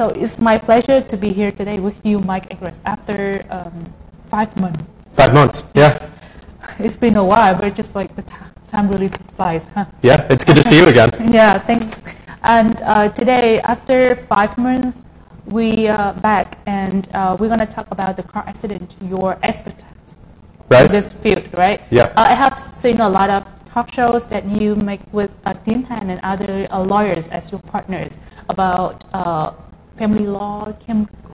So it's my pleasure to be here today with you, Mike Egress, after um, five months. Five months. Yeah. It's been a while, but just like the ti- time really flies, huh? Yeah. It's good to see you again. Yeah, thanks. And uh, today, after five months, we are back and uh, we're going to talk about the car accident, your expertise in this field, right? Yeah. Uh, I have seen a lot of talk shows that you make with uh, Tin Han and other uh, lawyers as your partners about uh, family law,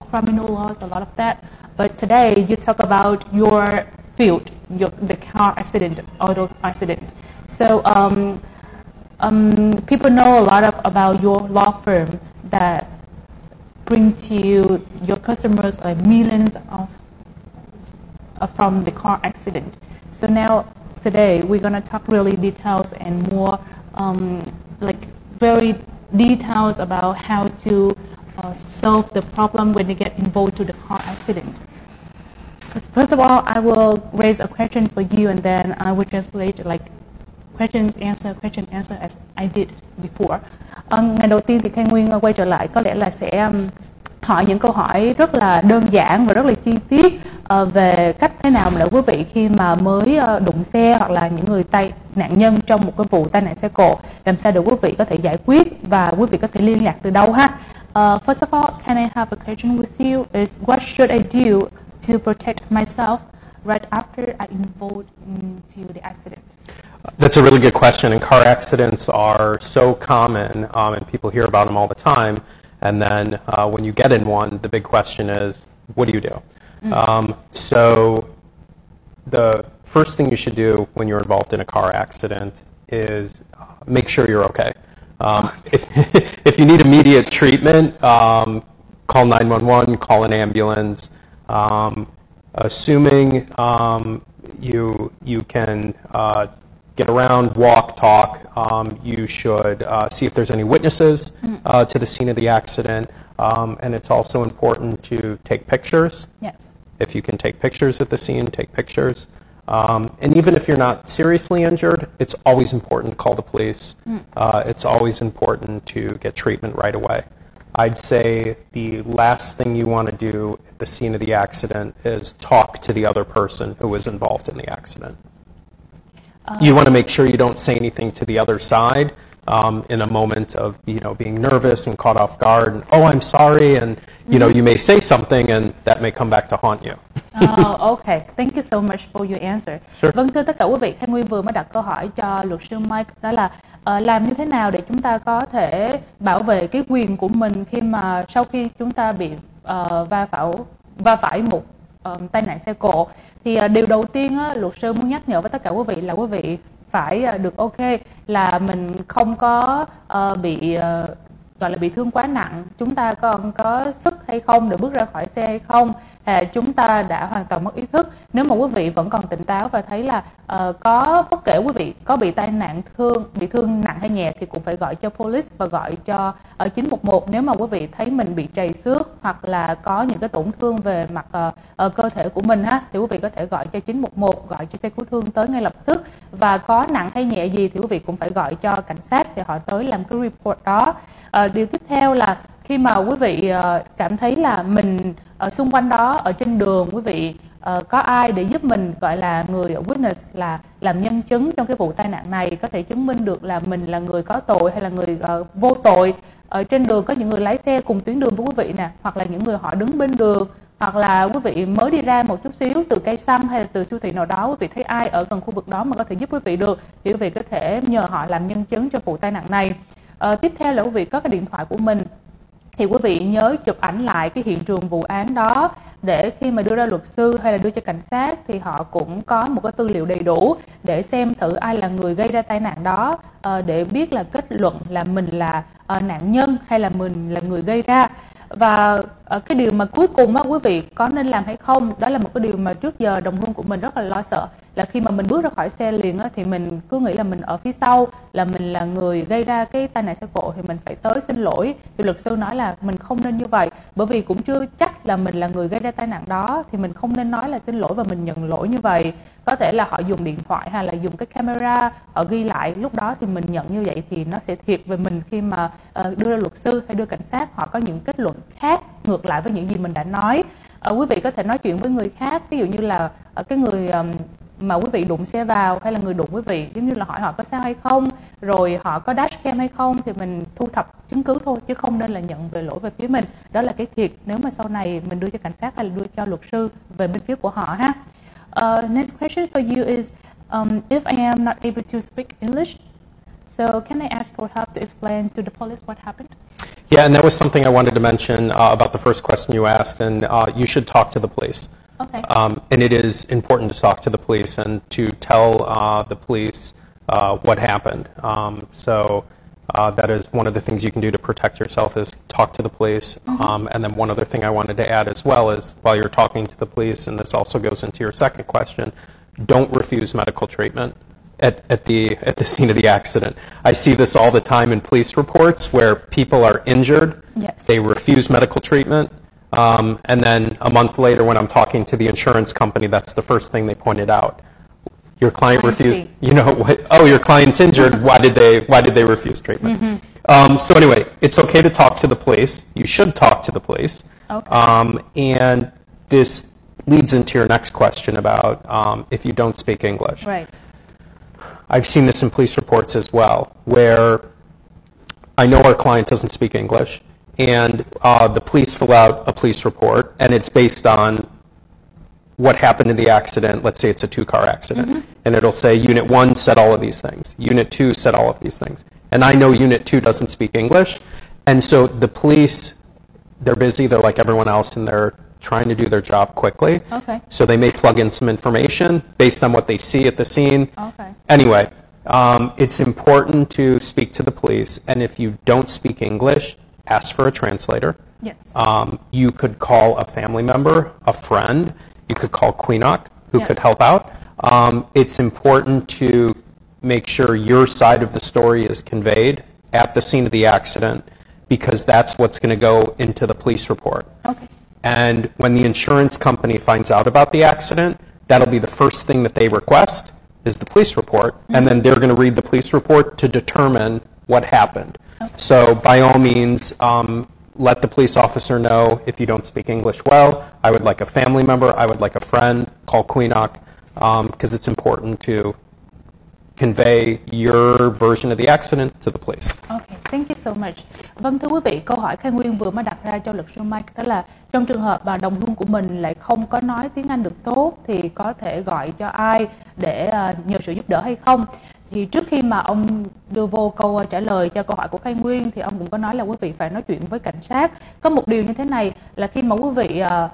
criminal laws, a lot of that. But today you talk about your field, your, the car accident, auto accident. So um, um, people know a lot of about your law firm that brings you your customers like millions of uh, from the car accident. So now today we're gonna talk really details and more um, like very details about how to uh, solve the problem when they get involved to the car accident. First, first of all, I will raise a question for you and then I will translate like questions answer question answer as I did before. Um, ngày đầu tiên thì Khang Nguyên ờ, quay trở lại có lẽ là sẽ um, hỏi những câu hỏi rất là đơn giản và rất là chi tiết uh, về cách thế nào mà để quý vị khi mà mới uh, đụng xe hoặc là những người tay nạn nhân trong một cái vụ tai nạn xe cộ làm sao để quý vị có thể giải quyết và quý vị có thể liên lạc từ đâu ha. Uh, first of all, can I have a question with you? Is what should I do to protect myself right after I involved into the accident? That's a really good question. And car accidents are so common, um, and people hear about them all the time. And then uh, when you get in one, the big question is, what do you do? Um, so the first thing you should do when you're involved in a car accident is uh, make sure you're okay. Um, if, if you need immediate treatment, um, call 911, call an ambulance. Um, assuming um, you, you can uh, get around, walk, talk, um, you should uh, see if there's any witnesses uh, to the scene of the accident. Um, and it's also important to take pictures. Yes. If you can take pictures at the scene, take pictures. Um, and even if you're not seriously injured, it's always important to call the police. Uh, it's always important to get treatment right away. I'd say the last thing you want to do at the scene of the accident is talk to the other person who was involved in the accident. You want to make sure you don't say anything to the other side um, in a moment of you know being nervous and caught off guard. And, oh, I'm sorry, and you know you may say something, and that may come back to haunt you. Oh, okay. Thank you so much for your answer. Sure. Vâng thưa tất cả quý vị, Khang Nguyên vừa mới đặt câu hỏi cho luật sư Mike đó là ờ, làm như thế nào để chúng ta có thể bảo vệ cái quyền của mình khi mà sau khi chúng ta bị ờ, va phải va phải một ờ, tai nạn xe cộ thì ờ, điều đầu tiên á, luật sư muốn nhắc nhở với tất cả quý vị là quý vị phải ờ, được ok là mình không có ờ, bị ờ, gọi là bị thương quá nặng chúng ta còn có sức hay không để bước ra khỏi xe hay không à, chúng ta đã hoàn toàn mất ý thức. Nếu mà quý vị vẫn còn tỉnh táo và thấy là uh, có bất kể quý vị có bị tai nạn thương bị thương nặng hay nhẹ thì cũng phải gọi cho police và gọi cho ờ, ở 911 nếu mà quý vị thấy mình bị trầy xước hoặc là có những cái tổn thương về mặt uh, uh, cơ thể của mình ha thì quý vị có thể gọi cho 911 gọi cho xe cứu thương tới ngay lập tức. Và có nặng hay nhẹ gì thì quý vị cũng phải gọi cho cảnh sát để họ tới làm cái report đó. Uh, điều tiếp theo là khi mà quý vị ờ, cảm thấy là mình ở xung quanh đó ở trên đường quý vị ờ, có ai để giúp mình gọi là người witness là làm nhân chứng trong cái vụ tai nạn này có thể chứng minh được là mình là người có tội hay là người vô tội. Ở trên đường có những người lái xe cùng tuyến đường với quý vị nè hoặc là những người họ đứng bên đường hoặc là quý vị mới đi ra một chút xíu từ cây xăng hay là từ siêu thị nào đó quý vị thấy ai ở gần khu vực đó mà có thể giúp quý vị được thì quý vị có thể nhờ họ làm nhân chứng cho vụ tai nạn này. À, tiếp theo là quý vị có cái điện thoại của mình thì quý vị nhớ chụp ảnh lại cái hiện trường vụ án đó để khi mà đưa ra luật sư hay là đưa cho cảnh sát thì họ cũng có một cái tư liệu đầy đủ để xem thử ai là người gây ra tai nạn đó ờ, để biết là kết luận là mình là ờ, nạn nhân hay là mình là người gây ra. Và ờ, cái điều mà cuối cùng á quý vị có nên làm hay không, đó là một cái điều mà trước giờ đồng hương của mình rất là lo sợ là khi mà mình bước ra khỏi xe liền á, thì mình cứ nghĩ là mình ở phía sau, là mình là người gây ra cái tai nạn xe cộ thì mình phải tới xin lỗi. Thì luật sư nói là mình không nên như vậy, bởi vì cũng chưa chắc là mình là người gây ra tai nạn đó, thì mình không nên nói là xin lỗi và mình nhận lỗi như vậy. Có thể là họ dùng điện thoại hay là dùng cái camera họ ghi lại, lúc đó thì mình nhận như vậy thì nó sẽ thiệt về mình khi mà ờ, đưa ra luật sư hay đưa cảnh sát. Họ có những kết luận khác ngược lại với những gì mình đã nói. Ờ, quý vị có thể nói chuyện với người khác, ví dụ như là ờ, cái người mà quý vị đụng xe vào hay là người đụng quý vị giống như là hỏi họ có sao hay không rồi họ có dashcam hay không thì mình thu thập chứng cứ thôi chứ không nên là nhận về lỗi về phía mình. Đó là cái thiệt nếu mà sau này mình đưa cho cảnh sát hay là đưa cho luật sư về bên phía của họ ha. Uh, next question for you is um, if I am not able to speak English so can I ask for help to explain to the police what happened? Yeah, and that was something I wanted to mention uh, about the first question you asked, and uh, you should talk to the police. Okay. Um, and it is important to talk to the police and to tell uh, the police uh, what happened. Um, so uh, that is one of the things you can do to protect yourself is talk to the police. Um, and then one other thing I wanted to add as well is while you're talking to the police, and this also goes into your second question, don't refuse medical treatment. At, at, the, at the scene of the accident. I see this all the time in police reports where people are injured, Yes. they refuse medical treatment, um, and then a month later, when I'm talking to the insurance company, that's the first thing they pointed out. Your client I refused. see. You know what? Oh, your client's injured. Why did they? Why did they refuse treatment? Mm-hmm. Um, so anyway, it's okay to talk to the police. You should talk to the police. Okay. Um, and this leads into your next question about um, if you don't speak English. right I've seen this in police reports as well, where I know our client doesn't speak English, and uh, the police fill out a police report, and it's based on what happened in the accident. Let's say it's a two car accident, and it'll say Unit 1 said all of these things, Unit 2 said all of these things. And I know Unit 2 doesn't speak English, and so the police, they're busy, they're like everyone else, and they're trying to do their job quickly. Okay. So they may plug in some information based on what they see at the scene. Okay. Anyway, um, it's important to speak to the police, and if you don't speak English, ask for a translator. yes Um, you could call a family member, a friend. You could call Queenock, who Yeah. could help out. Um, it's important to make sure your side of the story is conveyed at the scene of the accident because that's what's going to go into the police report. okay And when the insurance company finds out about the accident, that'll be the first thing that they request is the police report, and then they're going to read the police report to determine what happened. So by all means, um, let the police officer know if you don't speak English well. I would like a family member. I would like a friend. Call Queenock because um, it's important to convey your version of the accident to the police. Okay, thank you so much. Vâng thưa quý vị, câu hỏi Khai Nguyên vừa mới đặt ra cho luật sư Mike đó là trong trường hợp mà đồng hương của mình lại không có nói tiếng Anh được tốt thì có thể gọi cho ai để uh, nhờ sự giúp đỡ hay không? Thì trước khi mà ông đưa vô câu ờ, trả lời cho câu hỏi của Khai Nguyên thì ông cũng có nói là quý vị phải nói chuyện với cảnh sát. Có một điều như thế này là khi mà quý vị uh,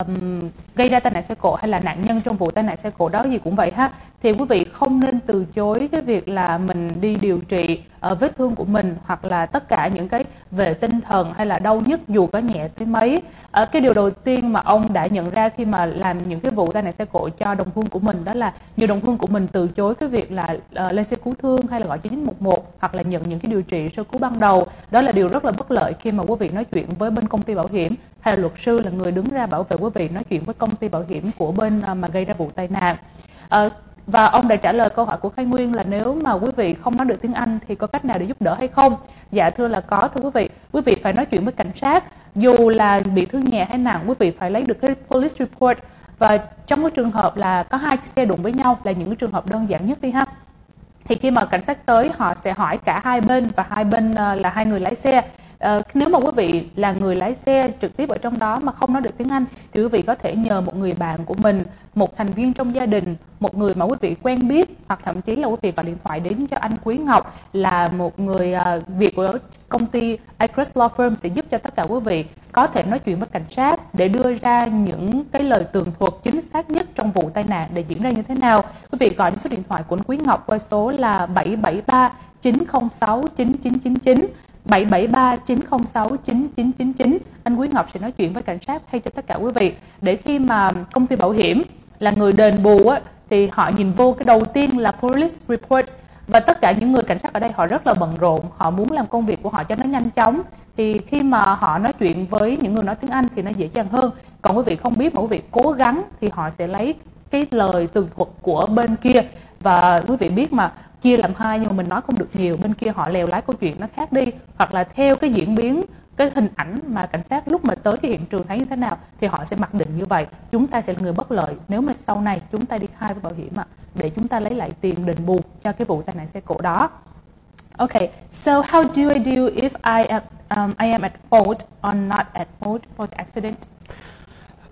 um, gây ra tai nạn xe cộ hay là nạn nhân trong vụ tai nạn xe cộ đó gì cũng vậy ha thì quý vị không nên từ chối cái việc là mình đi điều trị uh, vết thương của mình hoặc là tất cả những cái về tinh thần hay là đau nhức dù có nhẹ tới mấy. Ở cái điều đầu tiên mà ông đã nhận ra khi mà làm những cái vụ tai nạn xe cộ cho đồng hương của mình đó là nhiều đồng hương của mình từ chối cái việc là uh, lên xe cứu thương hay là gọi 9911 hoặc là nhận những cái điều trị sơ cứu ban đầu. Đó là điều rất là bất lợi khi mà quý vị nói chuyện với bên công ty bảo hiểm hay là luật sư là người đứng ra bảo vệ quý vị nói chuyện với công ty bảo hiểm của bên uh, mà gây ra vụ tai nạn. Uh, và ông đã trả lời câu hỏi của Khai Nguyên là nếu mà quý vị không nói được tiếng Anh thì có cách nào để giúp đỡ hay không? Dạ thưa là có thưa quý vị. Quý vị phải nói chuyện với cảnh sát. Dù là bị thương nhẹ hay nặng, quý vị phải lấy được cái police report. Và trong cái trường hợp là có hai chiếc xe đụng với nhau là những cái trường hợp đơn giản nhất đi ha thì khi mà cảnh sát tới họ sẽ hỏi cả hai bên và hai bên ờ, là hai người lái xe uh, nếu mà quý vị là người lái xe trực tiếp ở trong đó mà không nói được tiếng Anh thì quý vị có thể nhờ một người bạn của mình, một thành viên trong gia đình, một người mà quý vị quen biết hoặc thậm chí là quý vị gọi điện thoại đến cho anh Quý Ngọc là một người uh, việc của công ty Acres Law Firm sẽ giúp cho tất cả quý vị có thể nói chuyện với cảnh sát để đưa ra những cái lời tường thuật chính xác nhất trong vụ tai nạn để diễn ra như thế nào. Quý vị gọi đến số điện thoại của anh Quý Ngọc qua số là 773 906 9999 773 906 9999 anh Quý Ngọc sẽ nói chuyện với cảnh sát thay cho tất cả quý vị. Để khi mà công ty bảo hiểm là người đền bù á, thì họ nhìn vô cái đầu tiên là police report. Và tất cả những người cảnh sát ở đây họ rất là bận rộn họ muốn làm công việc của họ cho nó nhanh chóng. Thì khi mà họ nói chuyện với những người nói tiếng Anh thì nó dễ dàng hơn. Còn quý vị không biết mà quý vị cố gắng thì họ sẽ lấy cái lời tường thuật của bên kia. Và quý vị biết mà chia làm hai nhưng mà mình nói không được nhiều bên kia họ lèo lái câu chuyện nó khác đi. Hoặc là theo cái diễn biến cái hình ảnh mà cảnh sát lúc mà tới cái hiện trường thấy như thế nào thì họ sẽ mặc định như vậy. Chúng ta sẽ là người bất lợi. Nếu mà sau này chúng ta đi khai với bảo hiểm ạ để chúng ta lấy lại tiền đền bù cho cái vụ tai nạn xe cộ đó. Okay, so how do I do if I am um, I am at fault or not at fault for the accident?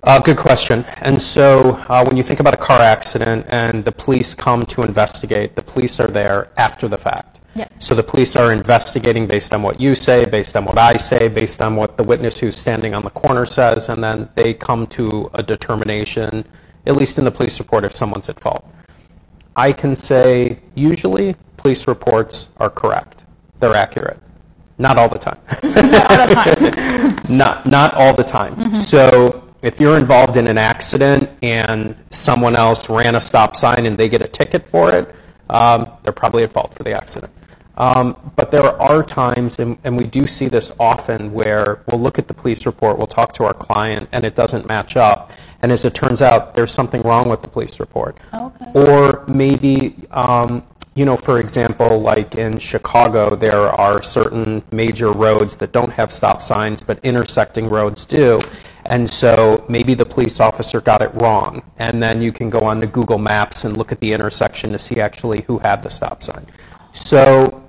Uh, good question. And so, uh, when you think about a car accident and the police come to investigate, the police are there after the fact. So the police are investigating based on what you say, based on what I say, based on what the witness who's standing on the corner says, and then they come to a determination, at least in the police report, if someone's at fault. I can say usually police reports are correct. They're accurate. Not all the time. All the time. not not all the time. So if you're involved in an accident and someone else ran a stop sign and they get a ticket for it, um, they're probably at fault for the accident. Um, but there are times, and, and we do see this often, where we'll look at the police report, we'll talk to our client, and it doesn't match up. And as it turns out, there's something wrong with the police report. Okay. Or maybe, um, you know, for example, like in Chicago, there are certain major roads that don't have stop signs, but intersecting roads do. And so maybe the police officer got it wrong. And then you can go on to Google Maps and look at the intersection to see actually who had the stop sign. So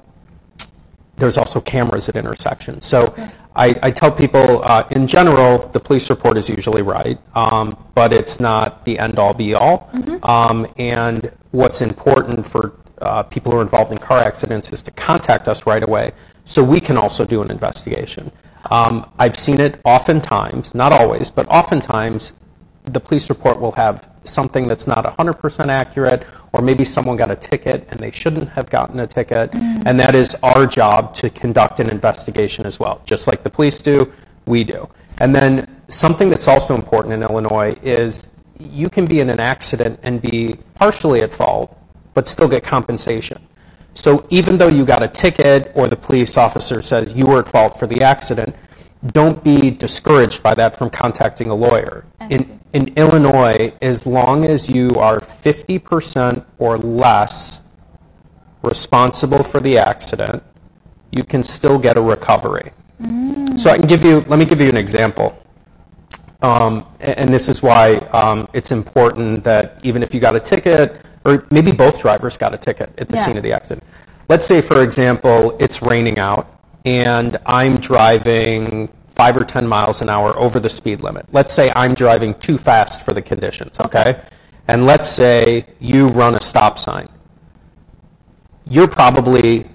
there's also cameras at intersections. So I, I tell people, uh, in general, the police report is usually right, um, but it's not the end all be all. Um, and what's important for uh, people who are involved in car accidents is to contact us right away so we can also do an investigation. Um, I've seen it oftentimes, not always, but oftentimes the police report will have something that's not 100% accurate, or maybe someone got a ticket and they shouldn't have gotten a ticket. And that is our job to conduct an investigation as well. Just like the police do, we do. And then something that's also important in Illinois is you can be in an accident and be partially at fault, but still get compensation. So even though you got a ticket or the police officer says you were at fault for the accident, don't be discouraged by that from contacting a lawyer. In, in Illinois, as long as you are 50% or less responsible for the accident, you can still get a recovery. So I can give you, let me give you an example. Um, and this is why um, it's important that even if you got a ticket, or maybe both drivers got a ticket at the Yeah. scene of the accident. Let's say, for example, it's raining out and I'm driving five or 10 miles an hour over the speed limit. Let's say I'm driving too fast for the conditions, okay? And let's say you run a stop sign you're probably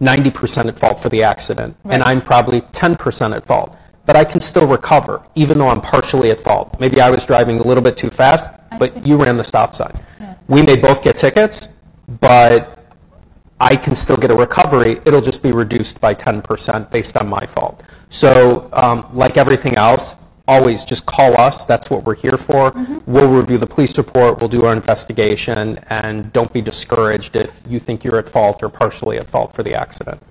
90% at fault for the accident, and I'm probably 10% at fault. But I can still recover, even though I'm partially at fault. Maybe I was driving a little bit too fast, I but see. you ran the stop sign. We may both get tickets, but I can still get a recovery. It'll just be reduced by 10% based on my fault. So, um, like everything else, always just call us. That's what we're here for. We'll review the police report, we'll do our investigation, and don't be discouraged if you think you're at fault or partially at fault for the accident.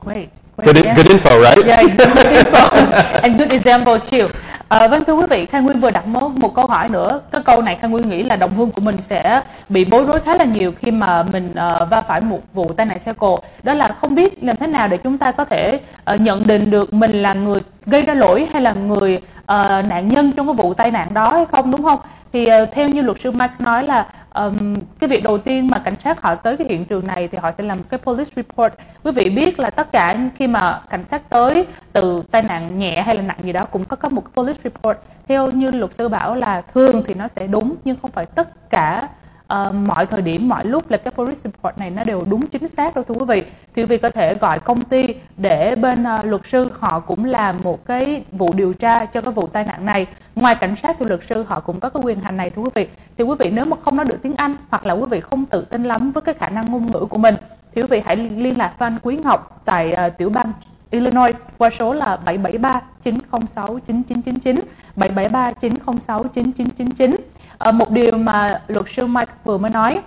Great. great Good, answer. good info, right? Yeah, good info and good example too. À, vâng thưa quý vị, Khai Nguyên vừa đặt một, một câu hỏi nữa. Cái câu này Khai Nguyên nghĩ là đồng hương của mình sẽ bị bối rối khá là nhiều khi mà mình ờ, va phải một vụ tai nạn xe cộ. Đó là không biết làm thế nào để chúng ta có thể ờ, nhận định được mình là người gây ra lỗi hay là người ờ, nạn nhân trong cái vụ tai nạn đó hay không đúng không? Thì ờ, theo như luật sư Mark nói là um, cái việc đầu tiên mà cảnh sát họ tới cái hiện trường này thì họ sẽ làm cái police report. Quý vị biết là tất cả khi mà cảnh sát tới từ tai nạn nhẹ hay là nặng gì đó cũng có có một cái police report. Theo như luật sư bảo là thường thì nó sẽ đúng nhưng không phải tất cả uh, mọi thời điểm mọi lúc là cái police report này nó đều đúng chính xác đâu thưa quý vị. Thì quý vị có thể gọi công ty để bên uh, luật sư họ cũng làm một cái vụ điều tra cho cái vụ tai nạn này. Ngoài cảnh sát thì luật sư họ cũng có cái quyền hành này thưa quý vị. Thì quý vị nếu mà không nói được tiếng Anh hoặc là quý vị không tự tin lắm với cái khả năng ngôn ngữ của mình thì quý vị hãy liên lạc với anh Quý Ngọc tại uh, tiểu bang Illinois qua số là 773 906 9999 773 906 9999 Ờ, một điều mà luật sư Mike vừa mới nói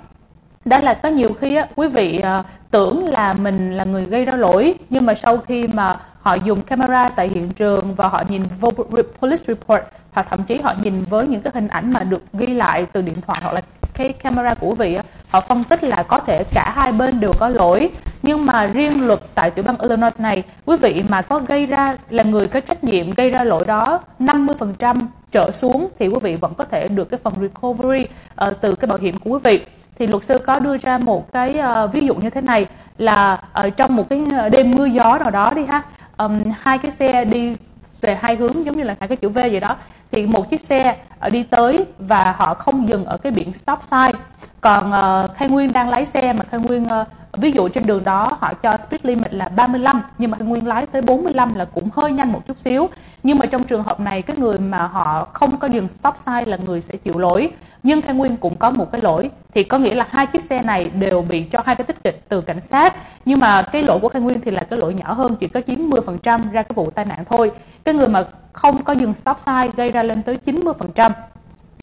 đó là có nhiều khi á, quý vị à, tưởng là mình là người gây ra lỗi nhưng mà sau khi mà họ dùng camera tại hiện trường và họ nhìn vô police report hoặc thậm chí họ nhìn với những cái hình ảnh mà được ghi lại từ điện thoại hoặc là cái camera của quý vị họ phân tích là có thể cả hai bên đều có lỗi. Nhưng mà riêng luật tại tiểu bang Illinois này quý vị mà có gây ra là người có trách nhiệm gây ra lỗi đó 50% trở xuống thì quý vị vẫn có thể được cái phần recovery uh, từ cái bảo hiểm của quý vị. Thì luật sư có đưa ra một cái uh, ví dụ như thế này là ở trong một cái đêm mưa gió nào đó đi ha um, hai cái xe đi về hai hướng giống như là hai cái chữ V vậy đó thì một chiếc xe uh, đi tới và họ không dừng ở cái biển stop sign. Còn uh, Khai Nguyên đang lái xe mà Khai Nguyên uh, ví dụ trên đường đó, họ cho speed limit là 35 nhưng mà Khai Nguyên lái tới 45 là cũng hơi nhanh một chút xíu. Nhưng mà trong trường hợp này, cái người mà họ không có dừng stop sign là người sẽ chịu lỗi. Nhưng Khai Nguyên cũng có một cái lỗi, thì có nghĩa là hai chiếc xe này đều bị cho hai cái tích kịch từ cảnh sát. Nhưng mà cái lỗi của Khai Nguyên thì là cái lỗi nhỏ hơn, chỉ có chiếm 10% ra cái vụ tai nạn thôi. Cái người mà không có dừng stop sign gây ra lên tới 90%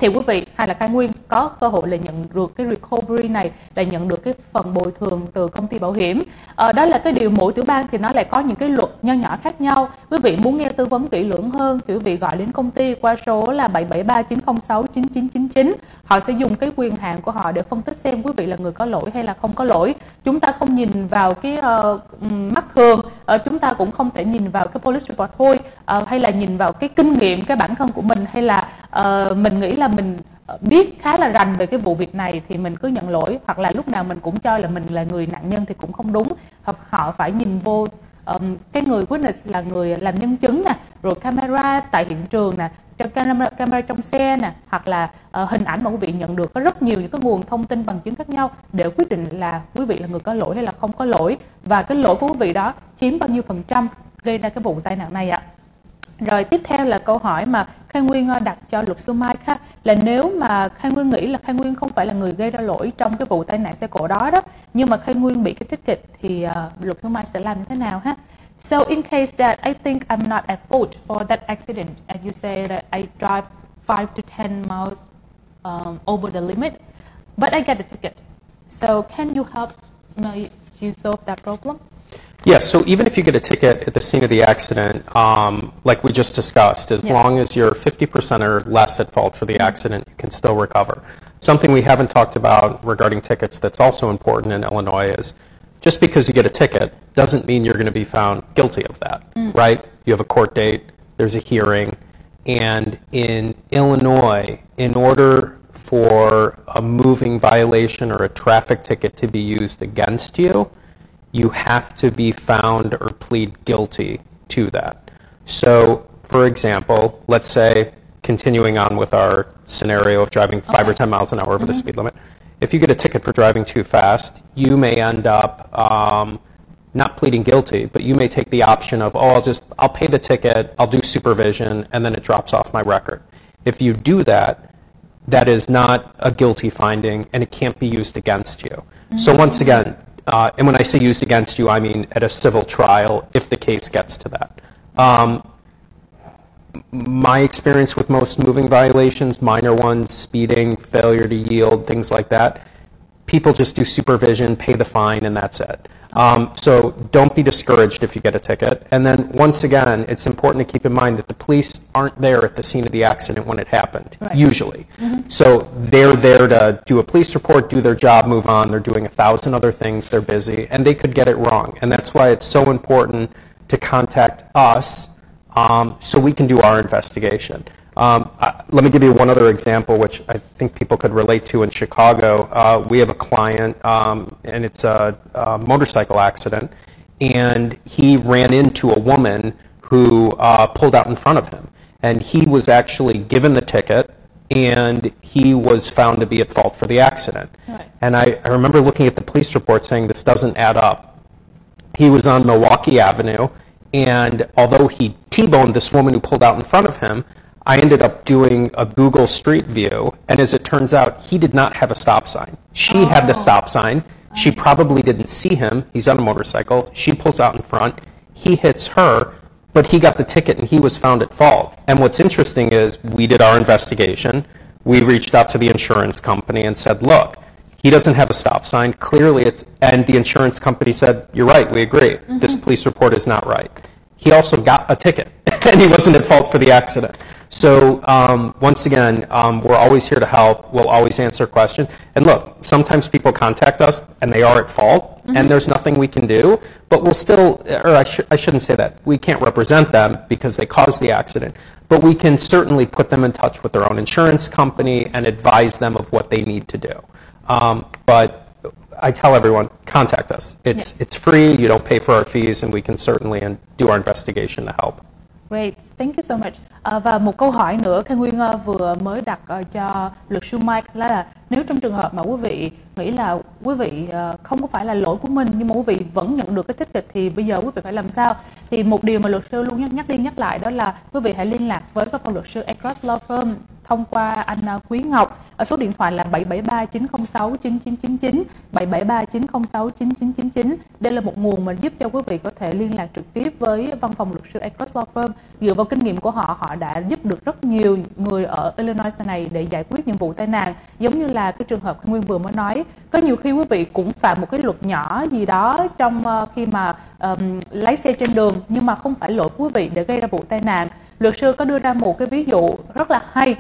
thì quý vị hay là khai nguyên có cơ hội là nhận được cái recovery này là nhận được cái phần bồi thường từ công ty bảo hiểm. À, đó là cái điều mỗi tiểu bang thì nó lại có những cái luật nho nhỏ khác nhau. Quý vị muốn nghe tư vấn kỹ lưỡng hơn thì quý vị gọi đến công ty qua số là 773 906 9999 họ sẽ dùng cái quyền hạn của họ để phân tích xem quý vị là người có lỗi hay là không có lỗi. Chúng ta không nhìn vào cái uh, mắt thường uh, chúng ta cũng không thể nhìn vào cái police report thôi. Uh, hay là nhìn vào cái kinh nghiệm cái bản thân của mình hay là uh, mình nghĩ là là mình biết khá là rành về cái vụ việc này thì mình cứ nhận lỗi hoặc là lúc nào mình cũng cho là mình là người nạn nhân thì cũng không đúng. Hoặc họ phải nhìn vô um, cái người witness là người làm nhân chứng nè rồi camera tại hiện trường nè trong camera, camera trong xe nè hoặc là uh, hình ảnh mà quý vị nhận được. Có rất nhiều những cái nguồn thông tin bằng chứng khác nhau để quyết định là quý vị là người có lỗi hay là không có lỗi. Và cái lỗi của quý vị đó chiếm bao nhiêu phần trăm gây ra cái vụ tai nạn này ạ? Rồi tiếp theo là câu hỏi mà Khai Nguyên ờ, đặt cho luật sư Mai ha, là nếu mà Khai Nguyên nghĩ là Khai Nguyên không phải là người gây ra lỗi trong cái vụ tai nạn xe cộ đó đó, nhưng mà Khai Nguyên bị cái ticket thì uh, luật sư Mai sẽ làm như thế nào ha? So in case that I think I'm not at fault for that accident, and you say that I drive 5 to 10 miles um, over the limit, but I get a ticket. So can you help me to solve that problem? Yeah, so even if you get a ticket at the scene of the accident, um, like we just discussed, as yeah. long as you're 50% or less at fault for the mm-hmm. accident, you can still recover. Something we haven't talked about regarding tickets that's also important in Illinois is just because you get a ticket doesn't mean you're going to be found guilty of that, mm. right? You have a court date, there's a hearing, and in Illinois, in order for a moving violation or a traffic ticket to be used against you, you have to be found or plead guilty to that. So, for example, let's say, continuing on with our scenario of driving five okay. or 10 miles an hour over mm-hmm. the speed limit, if you get a ticket for driving too fast, you may end up um, not pleading guilty, but you may take the option of, oh, I'll just, I'll pay the ticket, I'll do supervision, and then it drops off my record. If you do that, that is not a guilty finding and it can't be used against you. Mm-hmm. So, once again, and when I say used against you, I mean at a civil trial if the case gets to that. Um, my experience with most moving violations, minor ones, speeding, failure to yield, things like that, people just do supervision, pay the fine, and that's it. Um, so don't be discouraged if you get a ticket. And then once again, it's important to keep in mind that the police aren't there at the scene of the accident when it happened, right. usually. Mm-hmm. So they're there to do a police report, do their job, move on. They're doing a thousand other things. They're busy, and they could get it wrong. And that's why it's so important to contact us um, so we can do our investigation. Um, uh, let me give you one other example, which I think people could relate to in Chicago. Uh, we have a client, um, and it's a, a, motorcycle accident, and he ran into a woman who uh, pulled out in front of him. And he was actually given the ticket, and he was found to be at fault for the accident. Right. And I, I remember looking at the police report saying this doesn't add up. He was on Milwaukee Avenue, and although he T boned this woman who pulled out in front of him, I ended up doing a Google Street View, and as it turns out, he did not have a stop sign. She oh. had the stop oh. sign. She probably didn't see him. He's on a motorcycle. She pulls out in front. He hits her, but he got the ticket and he was found at fault. And what's interesting is we did our investigation. We reached out to the insurance company and said, look, He doesn't have a stop sign. Clearly, it's, and the insurance company said, You're right, we agree. This mm-hmm. police report is not right. He also got a ticket, and he wasn't at fault for the accident. So, um, once again, um, we're always here to help. We'll always answer questions. And look, sometimes people contact us and they are at fault, and there's nothing we can do, but we'll still, or I, sh- I shouldn't say that. We can't represent them because they caused the accident, but we can certainly put them in touch with their own insurance company and advise them of what they need to do. Um, but I tell everyone, contact us. It's, Yes. it's free, you don't pay for our fees, and we can certainly and do our investigation to help. Great, thank you so much. À, và một câu hỏi nữa Khang Nguyên ờ, vừa mới đặt ờ, cho luật sư Mike là, là nếu trong trường hợp mà quý vị nghĩ là quý vị không có phải là lỗi của mình nhưng mà quý vị vẫn nhận được cái ticket thì bây giờ quý vị phải làm sao? Thì một điều mà luật sư luôn nhắc nhắc đi nhắc lại đó là quý vị hãy liên lạc với văn phòng luật sư Across Law Firm thông qua anh Quý Ngọc ở số điện thoại là 773 906 9999 773 906 9999 đây là một nguồn mà giúp cho quý vị có thể liên lạc trực tiếp với văn phòng luật sư Across Law Firm dựa vào kinh nghiệm của họ họ đã giúp được rất nhiều người ở Illinois này để giải quyết những vụ tai nạn. Giống như là cái trường hợp Nguyên vừa mới nói có nhiều khi quý vị cũng phạm một cái luật nhỏ gì đó trong ờ, khi mà um, lái xe trên đường nhưng mà không phải lỗi của quý vị để gây ra vụ tai nạn. Luật sư có đưa ra một cái ví dụ rất là hay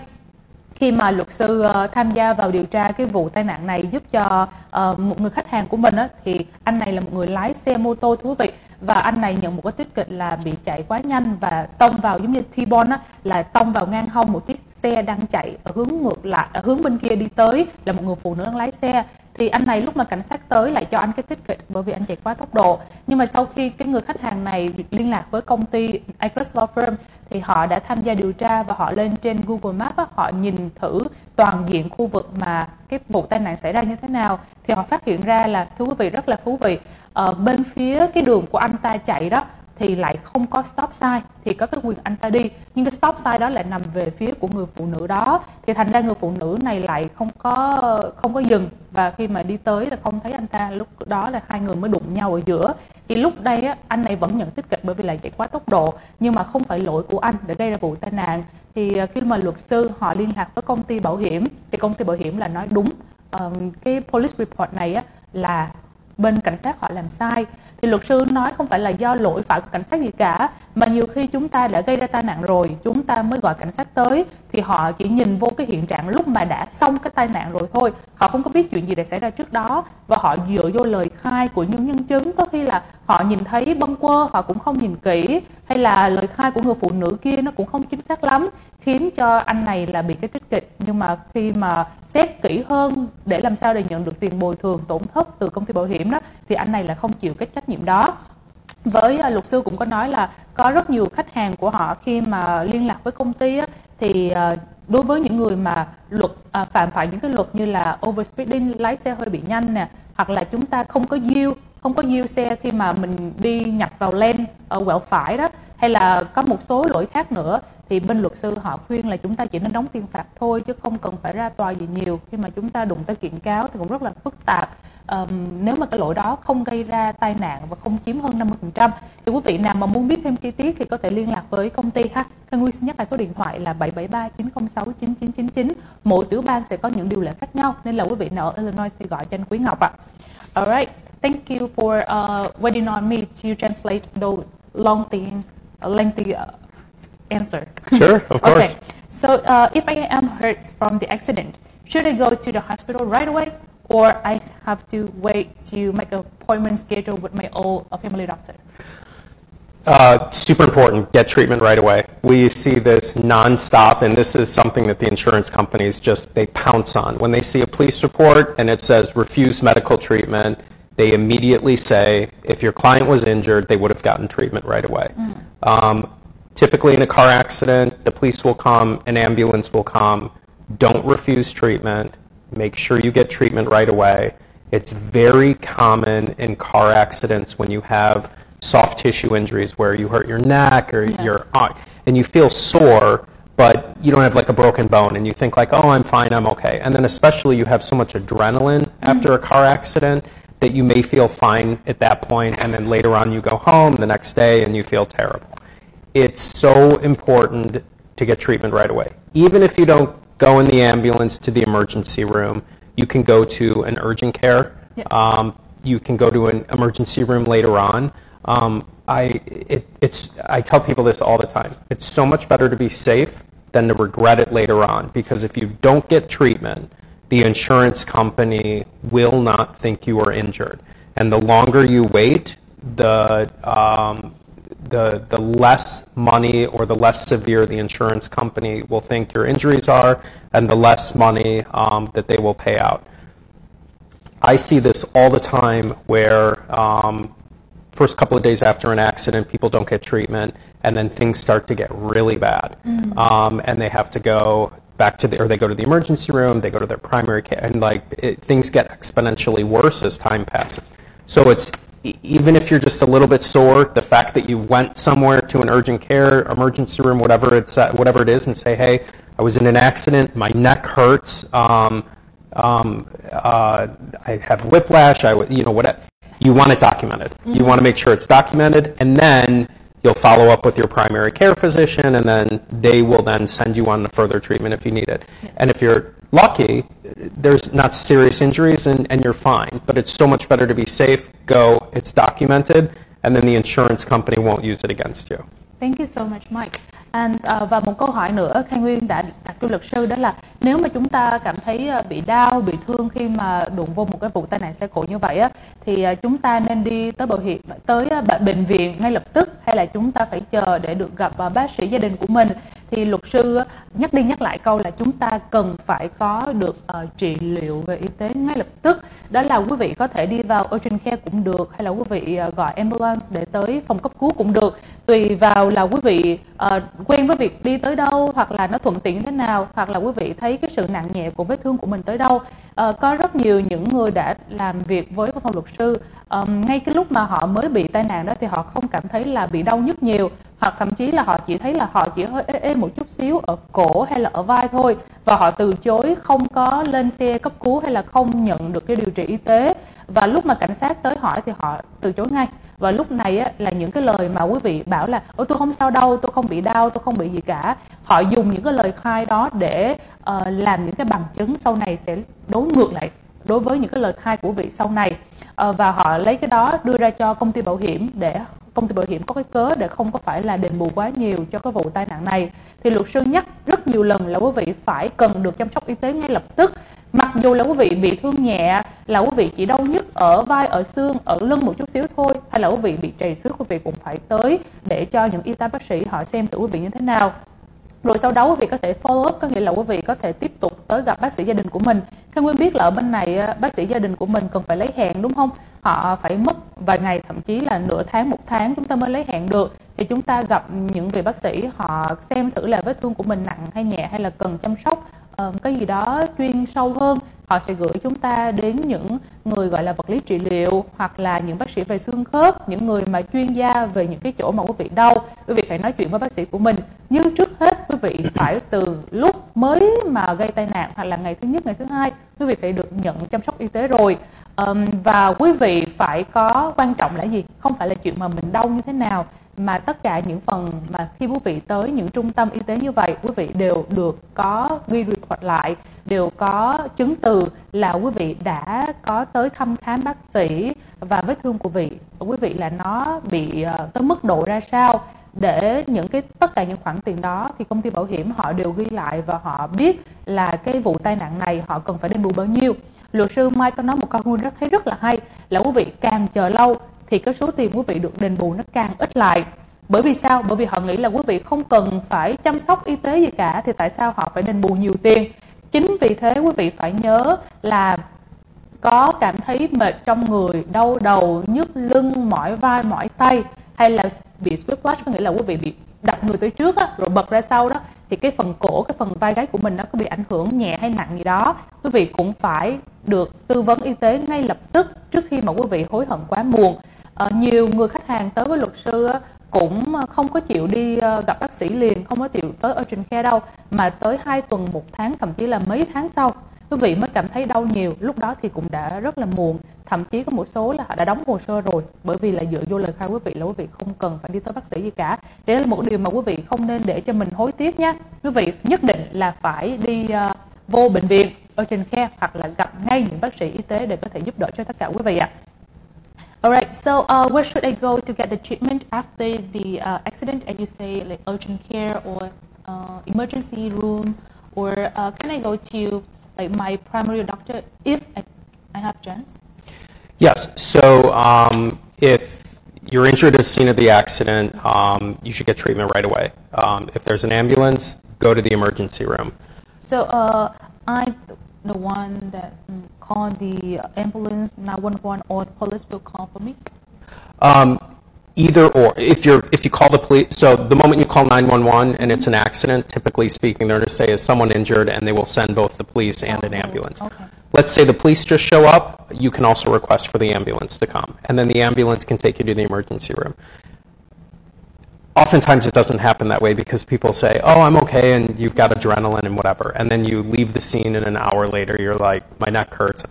khi mà luật sư ờ, tham gia vào điều tra cái vụ tai nạn này giúp cho ờ, một người khách hàng của mình á, thì anh này là một người lái xe mô tô thú vị và anh này nhận một cái tiết kịch là bị chạy quá nhanh và tông vào giống như T bon á, là tông vào ngang hông một chiếc xe đang chạy ở hướng ngược lại ở hướng bên kia đi tới là một người phụ nữ đang lái xe thì anh này lúc mà cảnh sát tới lại cho anh cái tiết kịch bởi vì anh chạy quá tốc độ. Nhưng mà sau khi cái người khách hàng này liên lạc với công ty Across Law Firm, thì họ đã tham gia điều tra và họ lên trên Google Maps họ nhìn thử toàn diện khu vực mà cái vụ tai nạn xảy ra như thế nào. Thì họ phát hiện ra là, thưa quý vị, rất là thú vị. Ở bên phía cái đường của anh ta chạy đó thì lại không có stop sign thì có cái quyền anh ta đi. Nhưng cái stop sign đó lại nằm về phía của người phụ nữ đó. Thì thành ra người phụ nữ này lại không có không có dừng. Và khi mà đi tới là không thấy anh ta. Lúc đó là hai người mới đụng nhau ở giữa. Thì lúc đây á, anh này vẫn nhận tích kịch bởi vì là chạy quá tốc độ. Nhưng mà không phải lỗi của anh để gây ra vụ tai nạn. Thì à, khi mà luật sư họ liên lạc với công ty bảo hiểm thì công ty bảo hiểm là nói đúng. Ờ, cái police report này á, là bên cảnh sát họ làm sai thì luật sư nói không phải là do lỗi phải của cảnh sát gì cả, mà nhiều khi chúng ta đã gây ra tai nạn rồi, chúng ta mới gọi cảnh sát tới, thì họ chỉ nhìn vô cái hiện trạng lúc mà đã xong cái tai nạn rồi thôi. Họ không có biết chuyện gì đã xảy ra trước đó, và họ dựa vô lời khai của những nhân chứng. Có khi là họ nhìn thấy bâng quơ, họ cũng không nhìn kỹ, hay là lời khai của người phụ nữ kia nó cũng không chính xác lắm khiến cho anh này là bị cái tích kịch nhưng mà khi mà xét kỹ hơn để làm sao để nhận được tiền bồi thường tổn thất từ công ty bảo hiểm đó thì anh này là không chịu cái trách nhiệm đó. Với à, luật sư cũng có nói là có rất nhiều khách hàng của họ khi mà liên lạc với công ty á, thì à, đối với những người mà luật à, phạm phải những cái luật như là overspeeding lái xe hơi bị nhanh nè hoặc là chúng ta không có yield không có yield xe khi mà mình đi nhập vào lane ở quẹo phải đó hay là có một số lỗi khác nữa thì bên luật sư họ khuyên là chúng ta chỉ nên đóng tiền phạt thôi chứ không cần phải ra tòa gì nhiều khi mà chúng ta đụng tới kiện cáo thì cũng rất là phức tạp um, nếu mà cái lỗi đó không gây ra tai nạn và không chiếm hơn 50% thì quý vị nào mà muốn biết thêm chi tiết thì có thể liên lạc với công ty ha. Thân Nguyên xin nhắc lại số điện thoại là 773 906 9999. Mỗi tiểu bang sẽ có những điều lệ khác nhau nên là quý vị nào ở Illinois thì gọi cho anh Quý Ngọc ạ. Alright, thank you for uh, waiting on me to translate those long things. Thing, lengthy uh, answer. Sure, of Okay. course. So uh, if I am hurt from the accident, should I go to the hospital right away, or I have to wait to make an appointment schedule with my old uh, family doctor? Uh, super important. Get treatment right away. We see this nonstop, and this is something that the insurance companies just they pounce on. When they see a police report and it says refuse medical treatment, they immediately say if your client was injured, they would have gotten treatment right away. Um, typically, in a car accident, the police will come, an ambulance will come. Don't refuse treatment. Make sure you get treatment right away. It's very common in car accidents when you have soft tissue injuries where you hurt your neck or Yeah. your arm and you feel sore but you don't have like a broken bone and you think like oh i'm fine i'm okay and then especially you have so much adrenaline after a car accident that you may feel fine at that point and then later on you go home the next day and you feel terrible it's so important to get treatment right away. Even if you don't go in the ambulance to the emergency room, you can go to an urgent care. Yeah. Um, you can go to an emergency room later on. Um, I, it, it's, I tell people this all the time. It's so much better to be safe than to regret it later on because if you don't get treatment, the insurance company will not think you are injured. And the longer you wait, the, um, the, the less money or the less severe the insurance company will think your injuries are, and the less money um, that they will pay out. I see this all the time where um, first couple of days after an accident, people don't get treatment, and then things start to get really bad, um, and they have to go back to the, or they go to the emergency room, they go to their primary care, and like it, things get exponentially worse as time passes. So it's even if you're just a little bit sore, the fact that you went somewhere to an urgent care, emergency room, whatever it's at, whatever it is, and say, "Hey, I was in an accident. My neck hurts. Um, um, uh, I have whiplash. I, you know, what? You want it documented. You want to make sure it's documented, and then you'll follow up with your primary care physician, and then they will then send you on to further treatment if you need it. And if you're lucky, there's not serious injuries, and, and you're fine. But it's so much better to be safe. Go. It's documented, and then the insurance company won't use it against you. Thank you so much Mike. And, à, và một câu hỏi nữa Khang Nguyên đã đặt cho luật sư đó là nếu mà chúng ta cảm thấy à, bị đau, bị thương khi mà đụng vô một cái vụ tai nạn xe cộ như vậy á thì à, chúng ta nên đi tới bảo hiểm tới à, bệnh viện ngay lập tức hay là chúng ta phải chờ để được gặp bác sĩ gia đình của mình? Thì luật sư nhắc đi nhắc lại câu là chúng ta cần phải có được uh, trị liệu về y tế ngay lập tức. Đó là quý vị có thể đi vào urgent care cũng được hay là quý vị uh, gọi ambulance để tới phòng cấp cứu cũng được. Tùy vào là quý vị uh, quen với việc đi tới đâu hoặc là nó thuận tiện thế nào hoặc là quý vị thấy cái sự nặng nhẹ của vết thương của mình tới đâu. Ờ, có rất nhiều những người đã làm việc với văn phòng luật sư. Um, ngay cái lúc mà họ mới bị tai nạn đó thì họ không cảm thấy là bị đau nhức nhiều hoặc thậm chí là họ chỉ thấy là họ chỉ hơi ê ê một chút xíu ở cổ hay là ở vai thôi. Và họ từ chối không có lên xe cấp cứu hay là không nhận được cái điều trị y tế. Và lúc mà cảnh sát tới hỏi thì họ từ chối ngay và lúc này á, là những cái lời mà quý vị bảo là ôi tôi không sao đâu tôi không bị đau tôi không bị gì cả. Họ dùng những cái lời khai đó để uh, làm những cái bằng chứng sau này sẽ đối ngược lại đối với những cái lời khai của vị sau này. Uh, và họ lấy cái đó đưa ra cho công ty bảo hiểm để công ty bảo hiểm có cái cớ để không có phải là đền bù quá nhiều cho cái vụ tai nạn này. Thì luật sư nhắc rất nhiều lần là quý vị phải cần được chăm sóc y tế ngay lập tức mặc dù là quý vị bị thương nhẹ, là quý vị chỉ đau nhức ở vai, ở xương, ở lưng một chút xíu thôi, hay là quý vị bị trầy xước, quý vị cũng phải tới để cho những y tá bác sĩ họ xem thử quý vị như thế nào. Rồi sau đó quý vị có thể follow up, có nghĩa là quý vị có thể tiếp tục tới gặp bác sĩ gia đình của mình. Khang Nguyên biết là ở bên này ờ, bác sĩ gia đình của mình cần phải lấy hẹn đúng không? Họ phải mất vài ngày, thậm chí là nửa tháng, một tháng chúng ta mới lấy hẹn được thì chúng ta gặp những vị bác sĩ, họ xem thử là vết thương của mình nặng hay nhẹ hay là cần chăm sóc. Ờ, cái gì đó chuyên sâu hơn, họ sẽ gửi chúng ta đến những người gọi là vật lý trị liệu hoặc là những bác sĩ về xương khớp, những người mà chuyên gia về những cái chỗ mà quý vị đau. Quý vị phải nói chuyện với bác sĩ của mình. Nhưng trước hết, quý vị phải từ lúc mới mà gây tai nạn hoặc là ngày thứ nhất, ngày thứ hai, quý vị phải được nhận chăm sóc y tế rồi. Và quý vị phải có quan trọng là gì? Không phải là chuyện mà mình đau như thế nào mà tất cả những phần mà khi quý vị tới những trung tâm y tế như vậy, quý vị đều được có ghi report lại, đều có chứng từ là quý vị đã có tới thăm khám bác sĩ và vết thương của vị. Quý vị là nó bị ờ, tới mức độ ra sao để những cái, tất cả những khoản tiền đó thì công ty bảo hiểm họ đều ghi lại và họ biết là cái vụ tai nạn này họ cần phải đền bù bao nhiêu. Luật sư Mai có nói một câu rất thấy rất là hay, là quý vị càng chờ lâu thì cái số tiền quý vị được đền bù nó càng ít lại. Bởi vì sao? Bởi vì họ nghĩ là quý vị không cần phải chăm sóc y tế gì cả thì tại sao họ phải đền bù nhiều tiền? Chính vì thế quý vị phải nhớ là có cảm thấy mệt trong người đau đầu nhức lưng mỏi vai mỏi tay hay là bị whiplash có nghĩa là quý vị bị đập người tới trước á, rồi bật ra sau đó thì cái phần cổ cái phần vai gáy của mình nó có bị ảnh hưởng nhẹ hay nặng gì đó. Quý vị cũng phải được tư vấn y tế ngay lập tức trước khi mà quý vị hối hận quá muộn. Ờ, nhiều người khách hàng tới với luật sư cũng ờ, không có chịu đi ờ, gặp bác sĩ liền không có chịu tới urgent care đâu mà tới 2 tuần một tháng thậm chí là mấy tháng sau quý vị mới cảm thấy đau nhiều. Lúc đó thì cũng đã rất là muộn thậm chí có một số là họ đã đóng hồ sơ rồi bởi vì là dựa vô lời khai quý vị là quý vị không cần phải đi tới bác sĩ gì cả. Đấy là một điều mà quý vị không nên để cho mình hối tiếc nha. Quý vị nhất định là phải đi uh, vô bệnh viện urgent care hoặc là gặp ngay những bác sĩ y tế để có thể giúp đỡ cho tất cả quý vị ạ. Alright, so uh, where should I go to get the treatment after the uh, accident? As you say, like urgent care or uh, emergency room, or uh, can I go to like my primary doctor if I, I have chance? Yes. So um, if you're injured at the scene of the accident, um, you should get treatment right away. Um, if there's an ambulance, go to the emergency room. So uh, I'm the one that mm, call the ambulance 911 or the police will call for me. Um, either or. If you're if you call the police, so the moment you call 911 and it's an accident, typically speaking, they're going to say is someone injured, and they will send both the police and an Oh, ambulance. okay. Let's say the police just show up, you can also request for the ambulance to come, and then the ambulance can take you to the emergency room. Oftentimes it doesn't happen that way because people say, "Oh, I'm okay," and you've got adrenaline and whatever, and then you leave the scene, and an hour later you're like, "My neck hurts."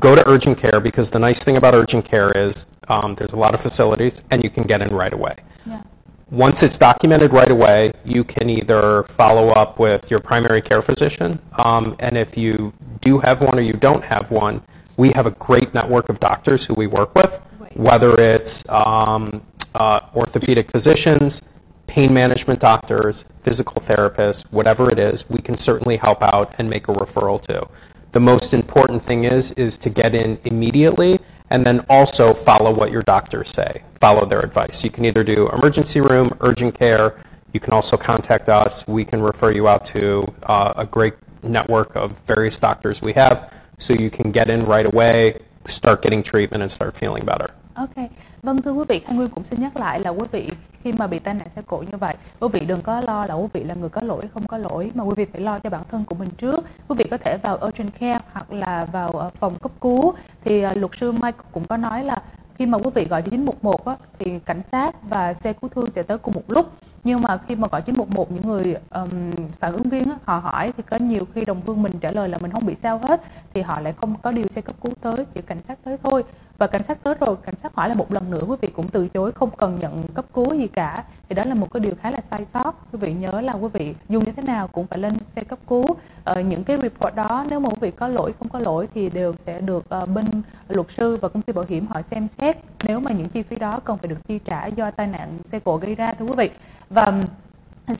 Go to urgent care because the nice thing about urgent care is um, there's a lot of facilities, and you can get in right away. Yeah. Once it's documented right away, you can either follow up with your primary care physician, um, and if you do have one or you don't have one, we have a great network of doctors who we work with, whether it's um, orthopedic physicians, pain management doctors, physical therapists, whatever it is, we can certainly help out and make a referral to. The most important thing is is to get in immediately and then also follow what your doctors say. Follow their advice. You can either do emergency room, urgent care. You can also contact us. We can refer you out to uh, a great network of various doctors we have so you can get in right away, start getting treatment and start feeling better. Ok, vâng thưa quý vị, Thanh Nguyên cũng xin nhắc lại là quý vị khi mà bị tai nạn xe cộ như vậy, quý vị đừng có lo là quý vị là người có lỗi không có lỗi mà quý vị phải lo cho bản thân của mình trước. Quý vị có thể vào urgent care hoặc là vào ờ, phòng cấp cứu. Thì ờ, luật sư Mike cũng có nói là khi mà quý vị gọi cho 911 á, thì cảnh sát và xe cứu thương sẽ tới cùng một lúc. Nhưng mà khi mà gọi 911 những người um, phản ứng viên á, họ hỏi thì có nhiều khi đồng hương mình trả lời là mình không bị sao hết thì họ lại không có điều xe cấp cứu tới chỉ cảnh sát tới thôi. Và cảnh sát tới rồi cảnh sát hỏi là một lần nữa quý vị cũng từ chối không cần nhận cấp cứu gì cả. Thì đó là một cái điều khá là sai sót. Quý vị nhớ là quý vị dù như thế nào cũng phải lên xe cấp cứu. Ờ, những cái report đó nếu mà quý vị có lỗi không có lỗi thì đều sẽ được uh, bên luật sư và công ty bảo hiểm họ xem xét. Nếu mà những chi phí đó cần phải được chi trả do tai nạn xe cộ gây ra thưa quý vị và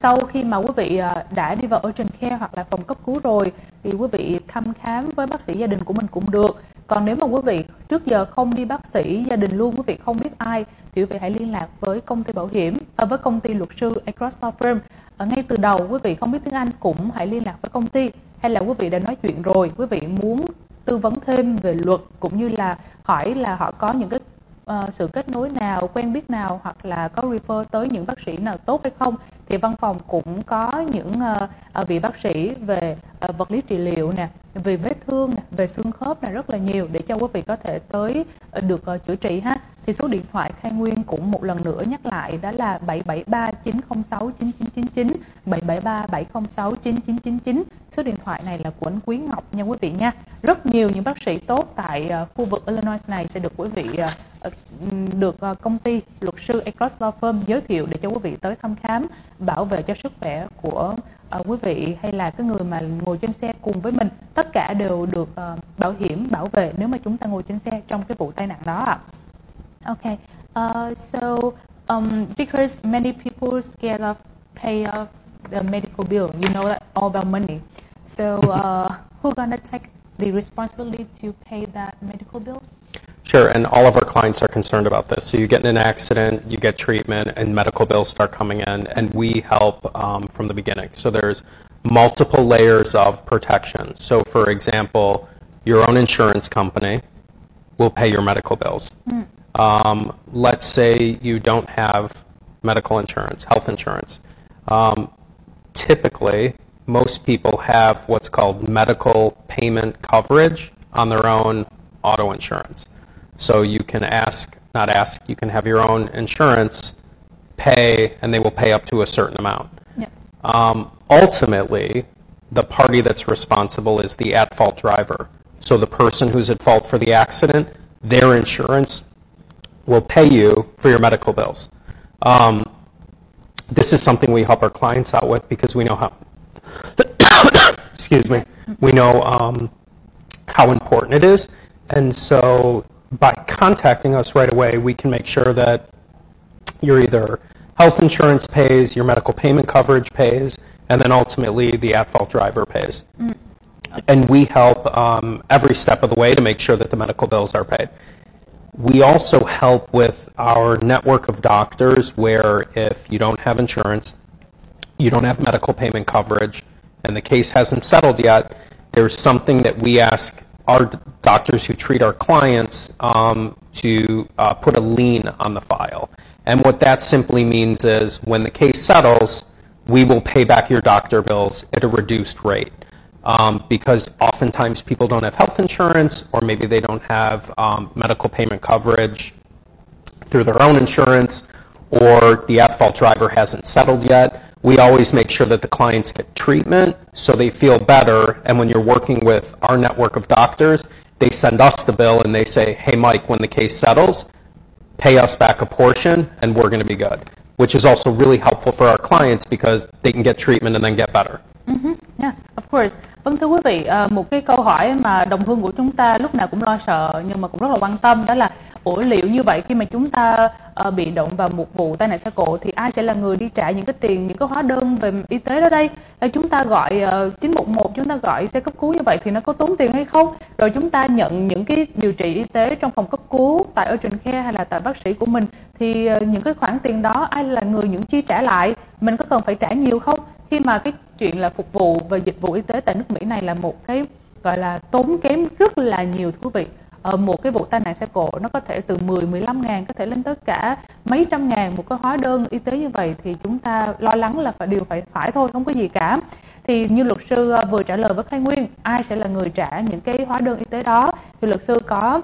sau khi mà quý vị ờ, đã đi vào urgent care hoặc là phòng cấp cứu rồi thì quý vị thăm khám với bác sĩ gia đình của mình cũng được. Còn nếu mà quý vị trước giờ không đi bác sĩ gia đình luôn quý vị không biết ai thì quý vị hãy liên lạc với công ty bảo hiểm à, với công ty luật sư Across Law Firm. À, ngay từ đầu quý vị không biết tiếng Anh cũng hãy liên lạc với công ty. Hay là quý vị đã nói chuyện rồi quý vị muốn tư vấn thêm về luật cũng như là hỏi là họ có những cái Ờ, sự kết nối nào, quen biết nào, hoặc là có refer tới những bác sĩ nào tốt hay không thì văn phòng cũng có những ờ, ờ, vị bác sĩ về ờ, vật lý trị liệu nè, về vết thương nè, về xương khớp là rất là nhiều để cho quý vị có thể tới được chữa trị ha. Thì số điện thoại Khai Nguyên cũng một lần nữa nhắc lại đó là 773 906 9999 773 706 9999 số điện thoại này là của anh Quý Ngọc nha quý vị nha. Rất nhiều những bác sĩ tốt tại khu vực Illinois này sẽ được quý vị được công ty luật sư Across Law Firm giới thiệu để cho quý vị tới thăm khám bảo vệ cho sức khỏe của uh, quý vị hay là cái người mà ngồi trên xe cùng với mình tất cả đều được uh, bảo hiểm bảo vệ nếu mà chúng ta ngồi trên xe trong cái vụ tai nạn đó ạ. Okay, uh, so um, because many people scared of pay off the medical bill, you know that all about money. So uh, who gonna take the responsibility to pay that medical bill? Sure, and all of our clients are concerned about this. So you get in an accident, you get treatment, and medical bills start coming in, and we help um, from the beginning. So there's multiple layers of protection. So, for example, your own insurance company will pay your medical bills. Um, let's say you don't have medical insurance, health insurance. Um, typically, most people have what's called medical payment coverage on their own auto insurance. So you can ask, not ask, you can have your own insurance pay, and they will pay up to a certain amount. Yes. Um, ultimately, the party that's responsible is the at fault driver. So the person who's at fault for the accident, their insurance will pay you for your medical bills. Um, this is something we help our clients out with because we know how. excuse me. We know um, how important it is. And so by contacting us right away, we can make sure that your either health insurance pays, your medical payment coverage pays, and then ultimately the at-fault driver pays. Mm. And we help um, every step of the way to make sure that the medical bills are paid. We also help with our network of doctors where if you don't have insurance, you don't have medical payment coverage, and the case hasn't settled yet, there's something that we ask our doctors who treat our clients um, to uh, put a lien on the file. And what that simply means is when the case settles, we will pay back your doctor bills at a reduced rate. Um, because oftentimes people don't have health insurance or maybe they don't have um, medical payment coverage through their own insurance or the at fault driver hasn't settled yet. We always make sure that the clients get treatment so they feel better. And when you're working with our network of doctors, they send us the bill and they say, hey, Mike, when the case settles, pay us back a portion and we're going to be good, which is also really helpful for our clients because they can get treatment and then get better. Mm-hmm. Yeah, of course. Vâng thưa quý vị, ờ, một cái câu hỏi mà đồng hương của chúng ta lúc nào cũng lo sợ nhưng mà cũng rất là quan tâm đó là ủa liệu như vậy khi mà chúng ta uh, bị động vào một vụ tai nạn xe cộ thì ai sẽ là người đi trả những cái tiền những cái hóa đơn về y tế đó đây uh, chúng ta gọi uh, 911 chúng ta gọi xe cấp cứu như vậy thì nó có tốn tiền hay không rồi chúng ta nhận những cái điều trị y tế trong phòng cấp cứu tại urgent care hay là tại bác sĩ của mình thì uh, những cái khoản tiền đó ai là người những chi trả lại mình có cần phải trả nhiều không khi mà cái chuyện là phục vụ và dịch vụ y tế tại nước Mỹ này là một cái gọi là tốn kém rất là nhiều thú vị. Uh, một cái vụ tai nạn xe cộ nó có thể từ 10 15 ngàn có thể lên tới cả mấy trăm ngàn một cái hóa đơn y tế như vậy thì chúng ta lo lắng là phải điều phải phải thôi không có gì cả. Thì như luật sư ờ, vừa trả lời với Khai Nguyên ai sẽ là người trả những cái hóa đơn y tế đó? Thì luật sư có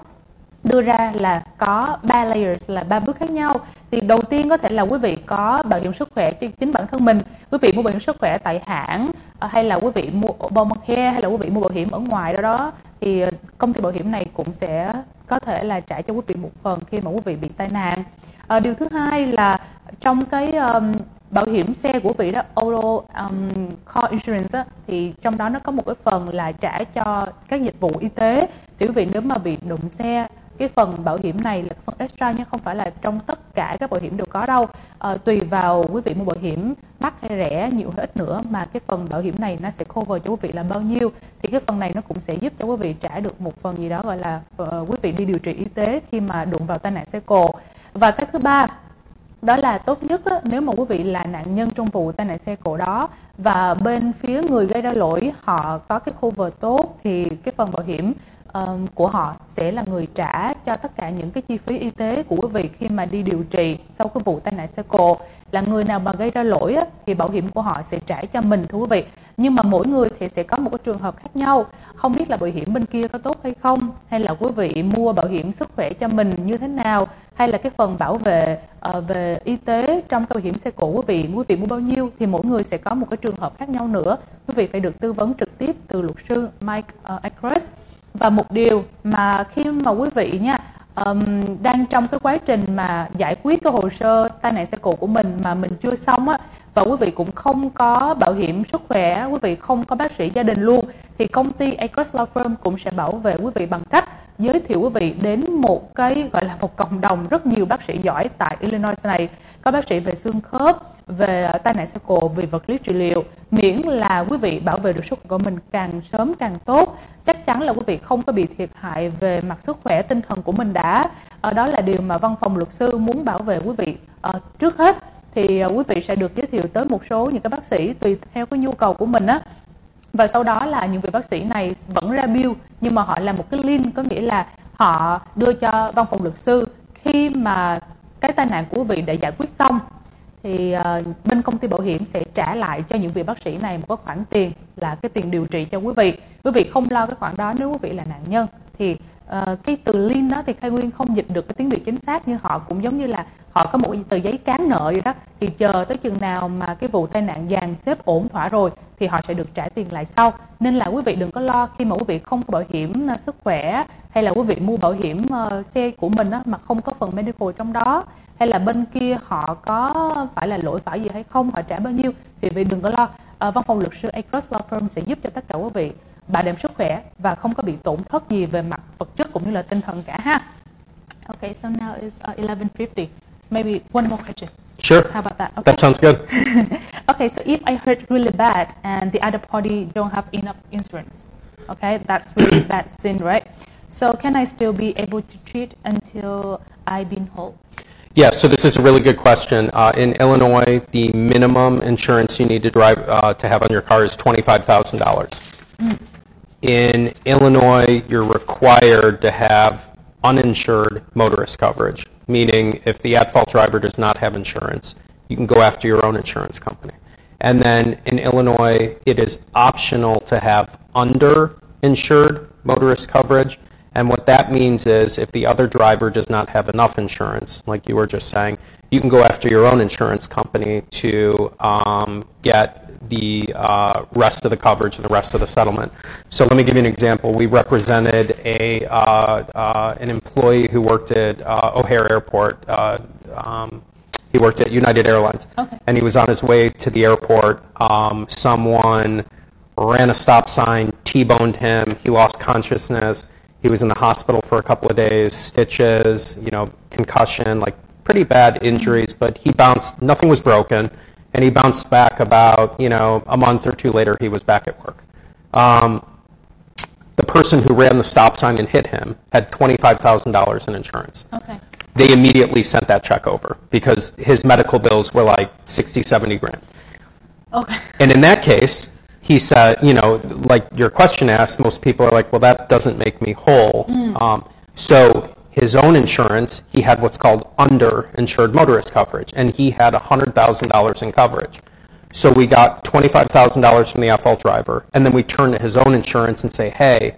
đưa ra là có ba layers là ba bước khác nhau. Thì đầu tiên có thể là quý vị có bảo hiểm sức khỏe cho chính bản thân mình. Quý vị mua bảo hiểm sức khỏe tại hãng ờ, hay là quý vị mua Obamacare hay là quý vị mua bảo hiểm ở ngoài đó đó thì ờ, công ty bảo hiểm này cũng sẽ có thể là trả cho quý vị một phần khi mà quý vị bị tai nạn. À, điều thứ hai là trong cái um, bảo hiểm xe của vị đó auto um, car insurance á, thì trong đó nó có một cái phần là trả cho các dịch vụ y tế. Thì quý vị nếu mà bị đụng xe cái phần bảo hiểm này là phần extra nhưng không phải là trong tất cả các bảo hiểm đều có đâu. À, tùy vào quý vị mua bảo hiểm mắc hay rẻ nhiều hay ít nữa mà cái phần bảo hiểm này nó sẽ cover cho quý vị là bao nhiêu. Thì cái phần này nó cũng sẽ giúp cho quý vị trả được một phần gì đó gọi là uh, quý vị đi điều trị y tế khi mà đụng vào tai nạn xe cộ. Và cái thứ ba đó là tốt nhất á, nếu mà quý vị là nạn nhân trong vụ tai nạn xe cộ đó và bên phía người gây ra lỗi họ có cái cover tốt thì cái phần bảo hiểm um, của họ sẽ là người trả cho tất cả những cái chi phí y tế của quý vị khi mà đi điều trị sau cái vụ tai nạn xe cộ. Là người nào mà gây ra lỗi á, thì bảo hiểm của họ sẽ trả cho mình thưa quý vị. Nhưng mà mỗi người thì sẽ có một cái trường hợp khác nhau. Không biết là bảo hiểm bên kia có tốt hay không hay là quý vị mua bảo hiểm sức khỏe cho mình như thế nào hay là cái phần bảo vệ uh, về y tế trong cái bảo hiểm xe cộ quý vị quý vị mua bao nhiêu thì mỗi người sẽ có một cái trường trường hợp khác nhau nữa. Quý vị phải được tư vấn trực tiếp từ luật sư Mike ờ, uh, Across và một điều mà khi mà quý vị nha um, đang trong cái quá trình mà giải quyết cái hồ sơ tai nạn xe cộ của mình mà mình chưa xong á và quý vị cũng không có bảo hiểm sức khỏe, quý vị không có bác sĩ gia đình luôn, thì công ty Acres Law Firm cũng sẽ bảo vệ quý vị bằng cách giới thiệu quý vị đến một cái, gọi là một cộng đồng rất nhiều bác sĩ giỏi tại Illinois này. Có bác sĩ về xương khớp, về tai nạn xe cộ, về vật lý trị liệu, miễn là quý vị bảo vệ được sức khỏe của mình càng sớm càng tốt. Chắc chắn là quý vị không có bị thiệt hại về mặt sức khỏe tinh thần của mình đã. Ờ, đó là điều mà văn phòng luật sư muốn bảo vệ quý vị ờ, trước hết thì à, quý vị sẽ được giới thiệu tới một số những cái bác sĩ tùy theo cái nhu cầu của mình á. Và sau đó là những vị bác sĩ này vẫn ra bill nhưng mà họ làm một cái link có nghĩa là họ đưa cho văn phòng luật sư. Khi mà cái tai nạn của quý vị đã giải quyết xong thì uh, bên công ty bảo hiểm sẽ trả lại cho những vị bác sĩ này một cái khoản tiền là cái tiền điều trị cho quý vị. Quý vị không lo cái khoản đó nếu quý vị là nạn nhân thì uh, cái từ lin đó thì khai nguyên không dịch được cái tiếng việt chính xác như họ cũng giống như là họ có một tờ giấy cán nợ vậy đó. Thì chờ tới chừng nào mà cái vụ tai nạn dàn xếp ổn thỏa rồi thì họ sẽ được trả tiền lại sau. Nên là quý vị đừng có lo khi mà quý vị không có bảo hiểm ờ, sức khỏe hay là quý vị mua bảo hiểm uh, xe của mình á, mà không có phần medical trong đó hay là bên kia họ có phải là lỗi phải gì hay không họ trả bao nhiêu thì vị đừng có lo. Văn phòng luật sư Across Law Firm sẽ giúp cho tất cả quý vị. Bảo đảm sức khỏe và không có bị tổn thất gì về mặt vật chất cũng như là tinh thần cả ha. Okay, so now it's uh, 11:50. Maybe one more question. Sure. How about that? Okay. That sounds good. okay, so if I hurt really bad and the other party don't have enough insurance, okay, that's really bad sin, right? So can I still be able to treat until I've been whole? Yeah, so this is a really good question. Uh, in Illinois, the minimum insurance you need to drive uh, to have on your car is twenty-five thousand dollars. In Illinois, you're required to have uninsured motorist coverage, meaning if the at-fault driver does not have insurance, you can go after your own insurance company. And then in Illinois, it is optional to have underinsured motorist coverage. And what that means is if the other driver does not have enough insurance, like you were just saying, you can go after your own insurance company to um, get the uh, rest of the coverage and the rest of the settlement. So let me give you an example. We represented a, uh, uh, an employee who worked at uh, O'Hare Airport. Uh, um, he worked at United Airlines. Okay. And he was on his way to the airport. Um, someone ran a stop sign, T-boned him. He lost consciousness. He was in the hospital for a couple of days, stitches, you know, concussion, like pretty bad injuries, but he bounced, nothing was broken, and he bounced back about, you know, a month or two later, he was back at work. Um, the person who ran the stop sign and hit him had $25,000 in insurance. Okay. They immediately sent that check over because his medical bills were like 60, 70 grand. Okay. And in that case, he said, you know, like your question asked, most people are like, well, that doesn't make me whole. Um, so his own insurance, he had what's called underinsured motorist coverage, and he had $100,000 in coverage. So we got $25,000 from the at-fault driver, and then we turn to his own insurance and say, hey,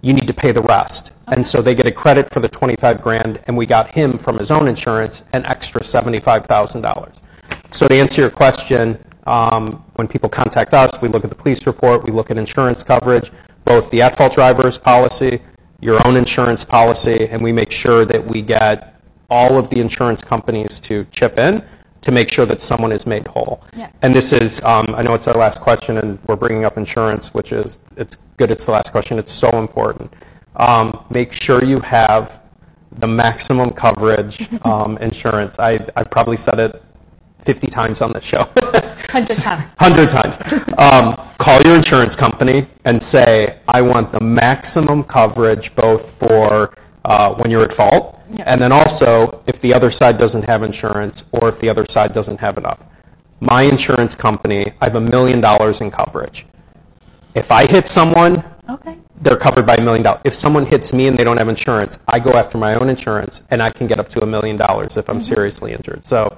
you need to pay the rest. And so they get a credit for the 25 grand, and we got him from his own insurance an extra $75,000. So to answer your question, um, when people contact us, we look at the police report, we look at insurance coverage, both the at-fault driver's policy, your own insurance policy, and we make sure that we get all of the insurance companies to chip in to make sure that someone is made whole. Yeah. And this is, um, I know it's our last question, and we're bringing up insurance, which is, it's good it's the last question. It's so important. Um, make sure you have the maximum coverage um, insurance. I, I've probably said it 50 times on the show. 100 times. 100 times. Um, call your insurance company and say, I want the maximum coverage both for uh, when you're at fault, Yes. and then also if the other side doesn't have insurance or if the other side doesn't have enough. My insurance company, I have a million dollars in coverage. If I hit someone, Okay. they're covered by a million dollars. If someone hits me and they don't have insurance, I go after my own insurance and I can get up to a million dollars if I'm seriously injured. So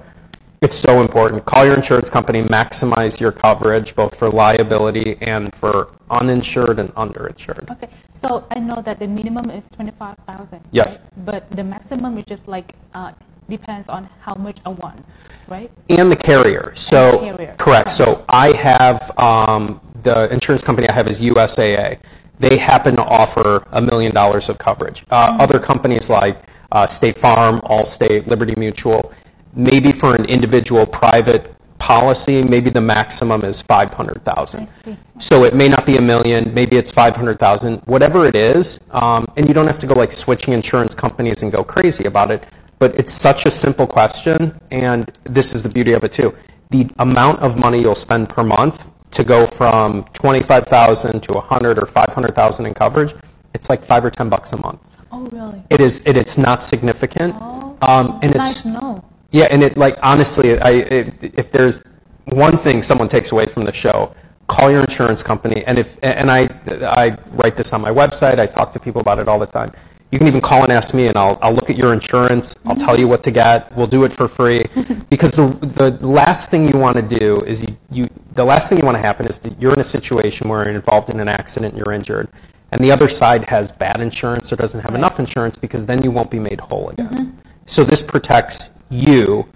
it's so important. Call your insurance company, maximize your coverage both for liability and for uninsured and underinsured. Okay. So I know that the minimum is 25,000. Yes. right? But the maximum is just like uh, depends on how much I want, right? And the carrier. So, the carrier, correct. okay. So I have, um, the insurance company I have is USAA. They happen to offer a million dollars of coverage. Uh, Mm-hmm. Other companies like uh, State Farm, Allstate, Liberty Mutual, maybe for an individual private policy, maybe the maximum is 500,000. I. So it may not be a million, maybe it's 500,000, whatever it is. Um, and you don't have to go like switching insurance companies and go crazy about it. But it's such a simple question, and this is the beauty of it too. The amount of money you'll spend per month to go from 25,000 to 100 or 500,000 in coverage, it's like five or 10 bucks a month. Oh, really? It is. It, it's not significant. Oh, um, and nice it's to know. Yeah, and it like honestly, I it, if there's one thing someone takes away from the show, call your insurance company. And if and I I write this on my website. I talk to people about it all the time. You can even call and ask me, and I'll I'll look at your insurance. I'll tell you what to get. We'll do it for free, because the the last thing you want to do is you, you the last thing you want to happen is that you're in a situation where you're involved in an accident, and you're injured, and the other side has bad insurance or doesn't have enough insurance, because then you won't be made whole again. Mm-hmm. So this protects you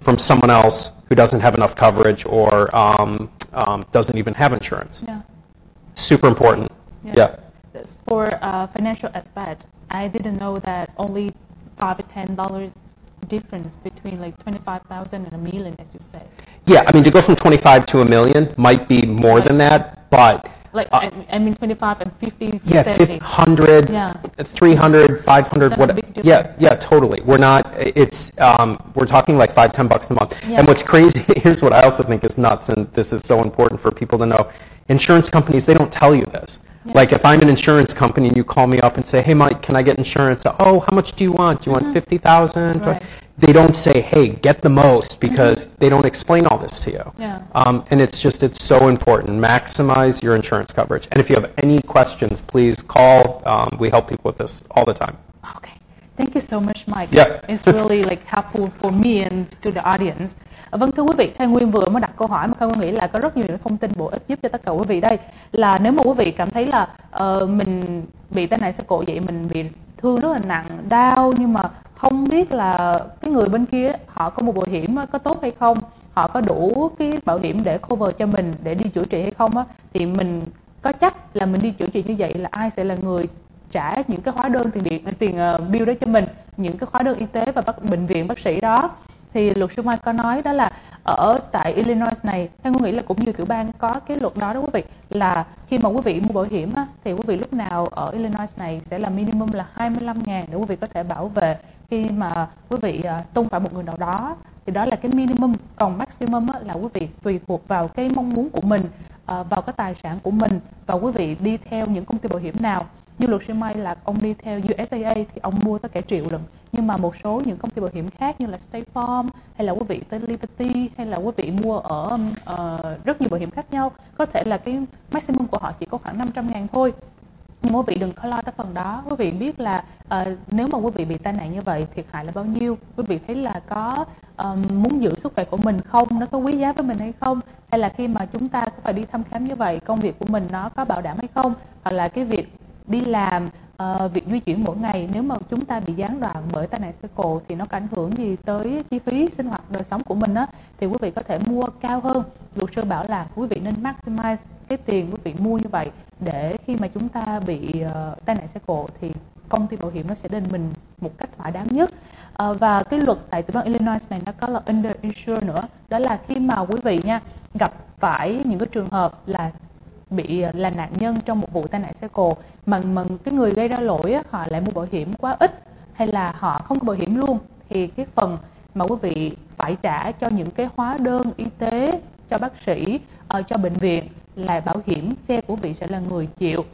from someone else who doesn't have enough coverage or um, um, doesn't even have insurance. Yeah. Super important. Yeah. That's For uh, financial aspect, I didn't know that only five or ten dollars difference between like twenty five thousand and a million, as you said. Yeah, I mean, to go from 25 to a million might be more than that, but Like I, I mean 25 and 50, Yeah, 70. 100, Yeah. 300, 500, That's a what? big Yeah, yeah, totally. We're not. It's um, we're talking like five, ten bucks a month. Yeah. And what's crazy here's what I also think is nuts, and this is so important for people to know. Insurance companies they don't tell you this. Yeah. Like if I'm an insurance company and you call me up and say, "Hey, Mike, can I get insurance?" Oh, how much do you want? Do you want fifty thousand? Mm-hmm. Right. They don't say, "Hey, get the most," because they don't explain all this to you. Yeah. Um, and it's just, it's so important. Maximize your insurance coverage. And if you have any questions, please call. Um, we help people with this all the time. Okay. Thank you so much, Mike. Yeah. It's really like helpful for me and to the audience. Vâng thưa quý vị, Khai Nguyên vừa mới đặt câu hỏi mà Khai Nguyên nghĩ là có rất nhiều những thông tin bổ ích giúp cho tất cả quý vị đây. Là nếu mà quý vị cảm thấy là ờ, mình bị tai nạn xe cộ vậy mình bị thương rất là nặng, đau nhưng mà không biết là cái người bên kia họ có một bảo hiểm có tốt hay không, họ có đủ cái bảo hiểm để cover cho mình để đi chữa trị hay không á? Thì mình có chắc là mình đi chữa trị như vậy là ai sẽ là người trả những cái hóa đơn tiền điện tiền ờ, bill đó cho mình? Những cái hóa đơn y tế và bác bệnh viện bác sĩ đó. Thì luật sư Mai có nói đó là ở tại Illinois này theo tôi nghĩ là cũng như tiểu bang có cái luật đó đó quý vị là khi mà quý vị mua bảo hiểm á, thì quý vị lúc nào ở Illinois này sẽ là minimum là 25 ngàn để quý vị có thể bảo vệ. Khi mà quý vị ờ, tung phải một người nào đó thì đó là cái minimum. Còn maximum á, là quý vị tùy thuộc vào cái mong muốn của mình ờ, vào cái tài sản của mình và quý vị đi theo những công ty bảo hiểm nào như luật sư May là ông đi theo USAA thì ông mua tới cả triệu lần. Nhưng mà một số những công ty bảo hiểm khác như là State Farm hay là quý vị tới Liberty hay là quý vị mua ở uh, rất nhiều bảo hiểm khác nhau có thể là cái maximum của họ chỉ có khoảng 500 ngàn thôi. Nhưng quý vị đừng có lo tới phần đó. Quý vị biết là uh, nếu mà quý vị bị tai nạn như vậy thiệt hại là bao nhiêu? Quý vị thấy là có um, muốn giữ sức khỏe của mình không? Nó có quý giá với mình hay không? Hay là khi mà chúng ta có phải đi thăm khám như vậy công việc của mình nó có bảo đảm hay không? Hoặc là cái việc đi làm uh, việc di chuyển mỗi ngày nếu mà chúng ta bị gián đoạn bởi tai nạn xe cộ thì nó có ảnh hưởng gì tới chi phí sinh hoạt đời sống của mình á thì quý vị có thể mua cao hơn. Luật sư bảo là quý vị nên maximize cái tiền quý vị mua như vậy để khi mà chúng ta bị uh, tai nạn xe cộ thì công ty bảo hiểm nó sẽ đền mình một cách thỏa đáng nhất. Ờ, và cái luật tại tiểu bang Illinois này nó có là under insure nữa. Đó là khi mà quý vị nha gặp phải những cái trường hợp là bị ờ, là nạn nhân trong một vụ tai nạn xe cộ. Mà mà cái người gây ra lỗi á, họ lại mua bảo hiểm quá ít hay là họ không có bảo hiểm luôn. Thì cái phần mà quý vị phải trả cho những cái hóa đơn y tế cho bác sĩ uh, cho bệnh viện là bảo hiểm xe của vị sẽ là người chịu.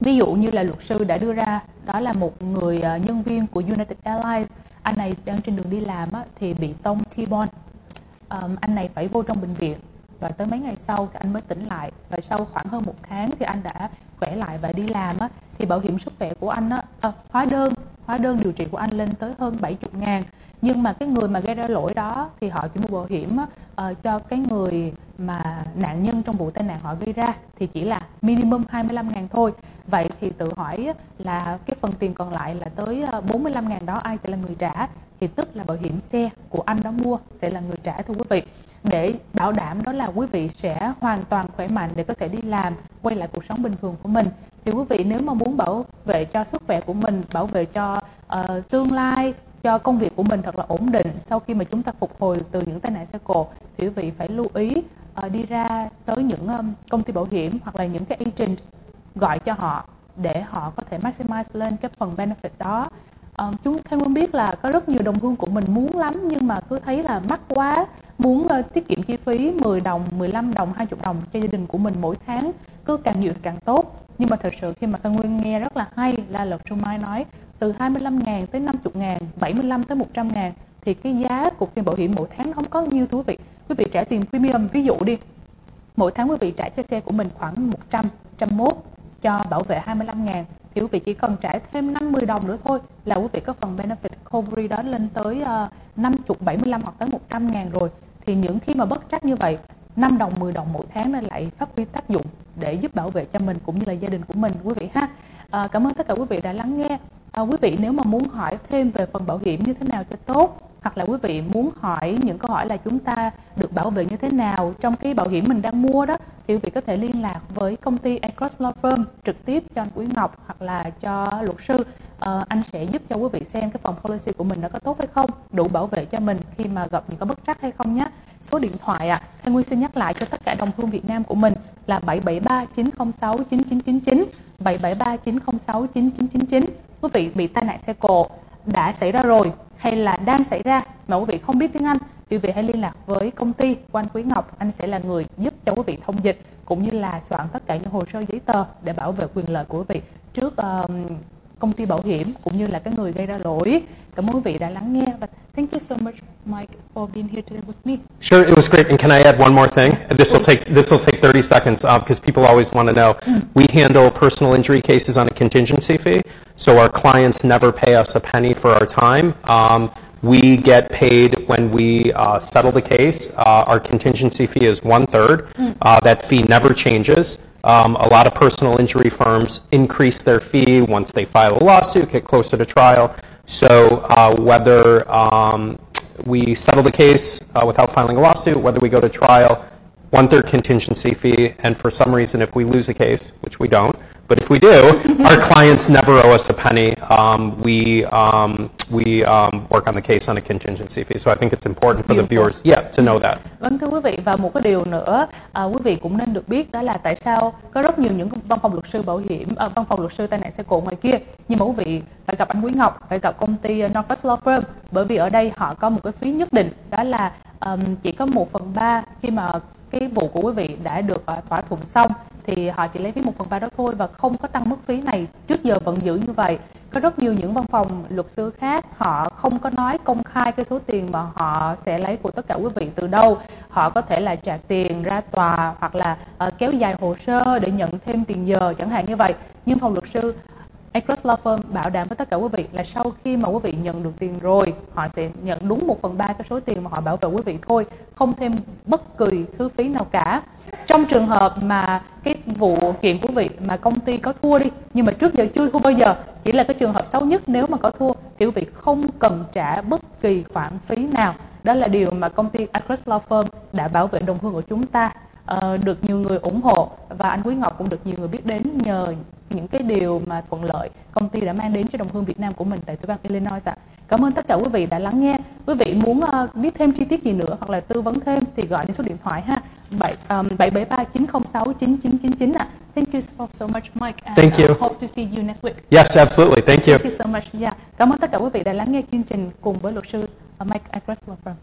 Ví dụ như là luật sư đã đưa ra đó là một người uh, nhân viên của United Airlines. Anh này đang trên đường đi làm á, thì bị tông T-bone. Um, anh này phải vô trong bệnh viện và tới mấy ngày sau thì anh mới tỉnh lại. Và sau khoảng hơn một tháng thì anh đã khỏe lại và đi làm á, thì bảo hiểm sức khỏe của anh á, à, hóa đơn hóa đơn điều trị của anh lên tới hơn 70 ngàn. Nhưng mà cái người mà gây ra lỗi đó thì họ chỉ mua bảo hiểm á, ờ, cho cái người mà nạn nhân trong vụ tai nạn họ gây ra thì chỉ là minimum 25 ngàn thôi. Vậy thì tự hỏi á, là cái phần tiền còn lại là tới ờ, 45 ngàn đó ai sẽ là người trả? Thì tức là bảo hiểm xe của anh đó mua sẽ là người trả thưa quý vị để bảo đảm đó là quý vị sẽ hoàn toàn khỏe mạnh để có thể đi làm quay lại cuộc sống bình thường của mình. Thì quý vị nếu mà muốn bảo vệ cho sức khỏe của mình bảo vệ cho uh, tương lai cho công việc của mình thật là ổn định sau khi mà chúng ta phục hồi từ những tai nạn xe cộ thì quý vị phải lưu ý uh, đi ra tới những um, công ty bảo hiểm hoặc là những cái agent gọi cho họ để họ có thể maximize lên cái phần benefit đó. Ờ, chúng Khang Quân biết là có rất nhiều đồng hương của mình muốn lắm nhưng mà cứ thấy là mắc quá muốn uh, tiết kiệm chi phí 10 đồng, 15 đồng, 20 đồng cho gia đình của mình mỗi tháng cứ càng nhiều càng tốt. Nhưng mà thật sự khi mà thanh Nguyên nghe rất là hay là luật trung Mai nói từ 25 ngàn tới 50 ngàn, 75 tới 100 ngàn thì cái giá của tiền bảo hiểm mỗi tháng không có nhiêu thưa quý vị. Quý vị trả tiền premium ví dụ đi mỗi tháng quý vị trả cho xe của mình khoảng 100, 101 cho bảo vệ 25 ngàn thì quý vị chỉ cần trả thêm 50 đồng nữa thôi là quý vị có phần benefit coverage đó lên tới uh, 50, 75 hoặc tới 100 ngàn rồi. Thì những khi mà bất trắc như vậy 5 đồng, 10 đồng mỗi tháng nó lại phát huy tác dụng để giúp bảo vệ cho mình cũng như là gia đình của mình quý vị ha. À, cảm ơn tất cả quý vị đã lắng nghe. À, quý vị nếu mà muốn hỏi thêm về phần bảo hiểm như thế nào cho tốt hoặc là quý vị muốn hỏi những câu hỏi là chúng ta được bảo vệ như thế nào trong cái bảo hiểm mình đang mua đó thì quý vị có thể liên lạc với công ty Across Law Firm trực tiếp cho anh Quý Ngọc hoặc là cho luật sư Ờ, anh sẽ giúp cho quý vị xem cái phòng policy của mình nó có tốt hay không đủ bảo vệ cho mình khi mà gặp những cái bất trắc hay không nhé số điện thoại ạ. À. Thanh Nguyên xin nhắc lại cho tất cả đồng hương Việt Nam của mình là 773 906 9999 773 906 9999 quý vị bị tai nạn xe cộ đã xảy ra rồi hay là đang xảy ra? Mà quý vị không biết tiếng Anh quý vị hãy liên lạc với công ty Quan Quý Ngọc. Anh sẽ là người giúp cho quý vị thông dịch cũng như là soạn tất cả những hồ sơ giấy tờ để bảo vệ quyền lợi của quý vị. Trước uh, công ty bảo hiểm cũng như là cái người gây ra lỗi. Cảm ơn quý vị đã lắng nghe và thank you so much. Mike for being here today with me. Sure, it was great. And can I add one more thing? This will take this will take 30 seconds because uh, people always want to know. Mm. We handle personal injury cases on a contingency fee, so our clients never pay us a penny for our time. Um, we get paid when we uh, settle the case. Uh, our contingency fee is one third. Mm. Uh, that fee never changes. Um, a lot of personal injury firms increase their fee once they file a lawsuit, get closer to trial. So uh, whether um, we settle the case uh, without filing a lawsuit, whether we go to trial, one third contingency fee, and for some reason, if we lose a case, which we don't, but if we do, our clients never owe us a penny. Um, we um, we um, work on the case on a contingency fee. So I think it's important for the viewers, yeah, to know that. Vâng thưa quý vị và một cái điều nữa à, quý vị cũng nên được biết đó là tại sao có rất nhiều những văn phòng luật sư bảo hiểm, à, văn phòng luật sư tai nạn xe cộ ngoài kia nhưng mà quý vị phải gặp anh Quý Ngọc, phải gặp công ty Northwest Law Firm bởi vì ở đây họ có một cái phí nhất định đó là um, chỉ có một phần ba khi mà cái vụ của quý vị đã được à, thỏa thuận xong thì họ chỉ lấy phí một phần ba đó thôi và không có tăng mức phí này. Trước giờ vẫn giữ như vậy có rất nhiều những văn phòng luật sư khác họ không có nói công khai cái số tiền mà họ sẽ lấy của tất cả quý vị từ đâu. Họ có thể là trả tiền ra tòa hoặc là uh, kéo dài hồ sơ để nhận thêm tiền giờ chẳng hạn như vậy. Nhưng phòng luật sư Across Law Firm bảo đảm với tất cả quý vị là sau khi mà quý vị nhận được tiền rồi, họ sẽ nhận đúng 1 phần ba cái số tiền mà họ bảo vệ quý vị thôi, không thêm bất kỳ thứ phí nào cả. Trong trường hợp mà cái vụ kiện của vị mà công ty có thua đi, nhưng mà trước giờ chưa thua bao giờ, chỉ là cái trường hợp xấu nhất nếu mà có thua, thì quý vị không cần trả bất kỳ khoản phí nào. Đó là điều mà công ty Across Law Firm đã bảo vệ đồng hương của chúng ta uh, được nhiều người ủng hộ và anh Quý Ngọc cũng được nhiều người biết đến nhờ những cái điều mà thuận lợi công ty đã mang đến cho đồng hương Việt Nam của mình tại tiểu bang Illinois ạ. Cảm ơn tất cả quý vị đã lắng nghe. Quý vị muốn uh, biết thêm chi tiết gì nữa hoặc là tư vấn thêm thì gọi đến số điện thoại ha 7 um, 773 906 9999 ạ. Thank you so, so much Mike. And, Thank you. Uh, hope to see you next week. Yes, absolutely. Thank you. Thank you so much. Yeah. Cảm ơn tất cả quý vị đã lắng nghe chương trình cùng với luật sư uh, Mike Agressler.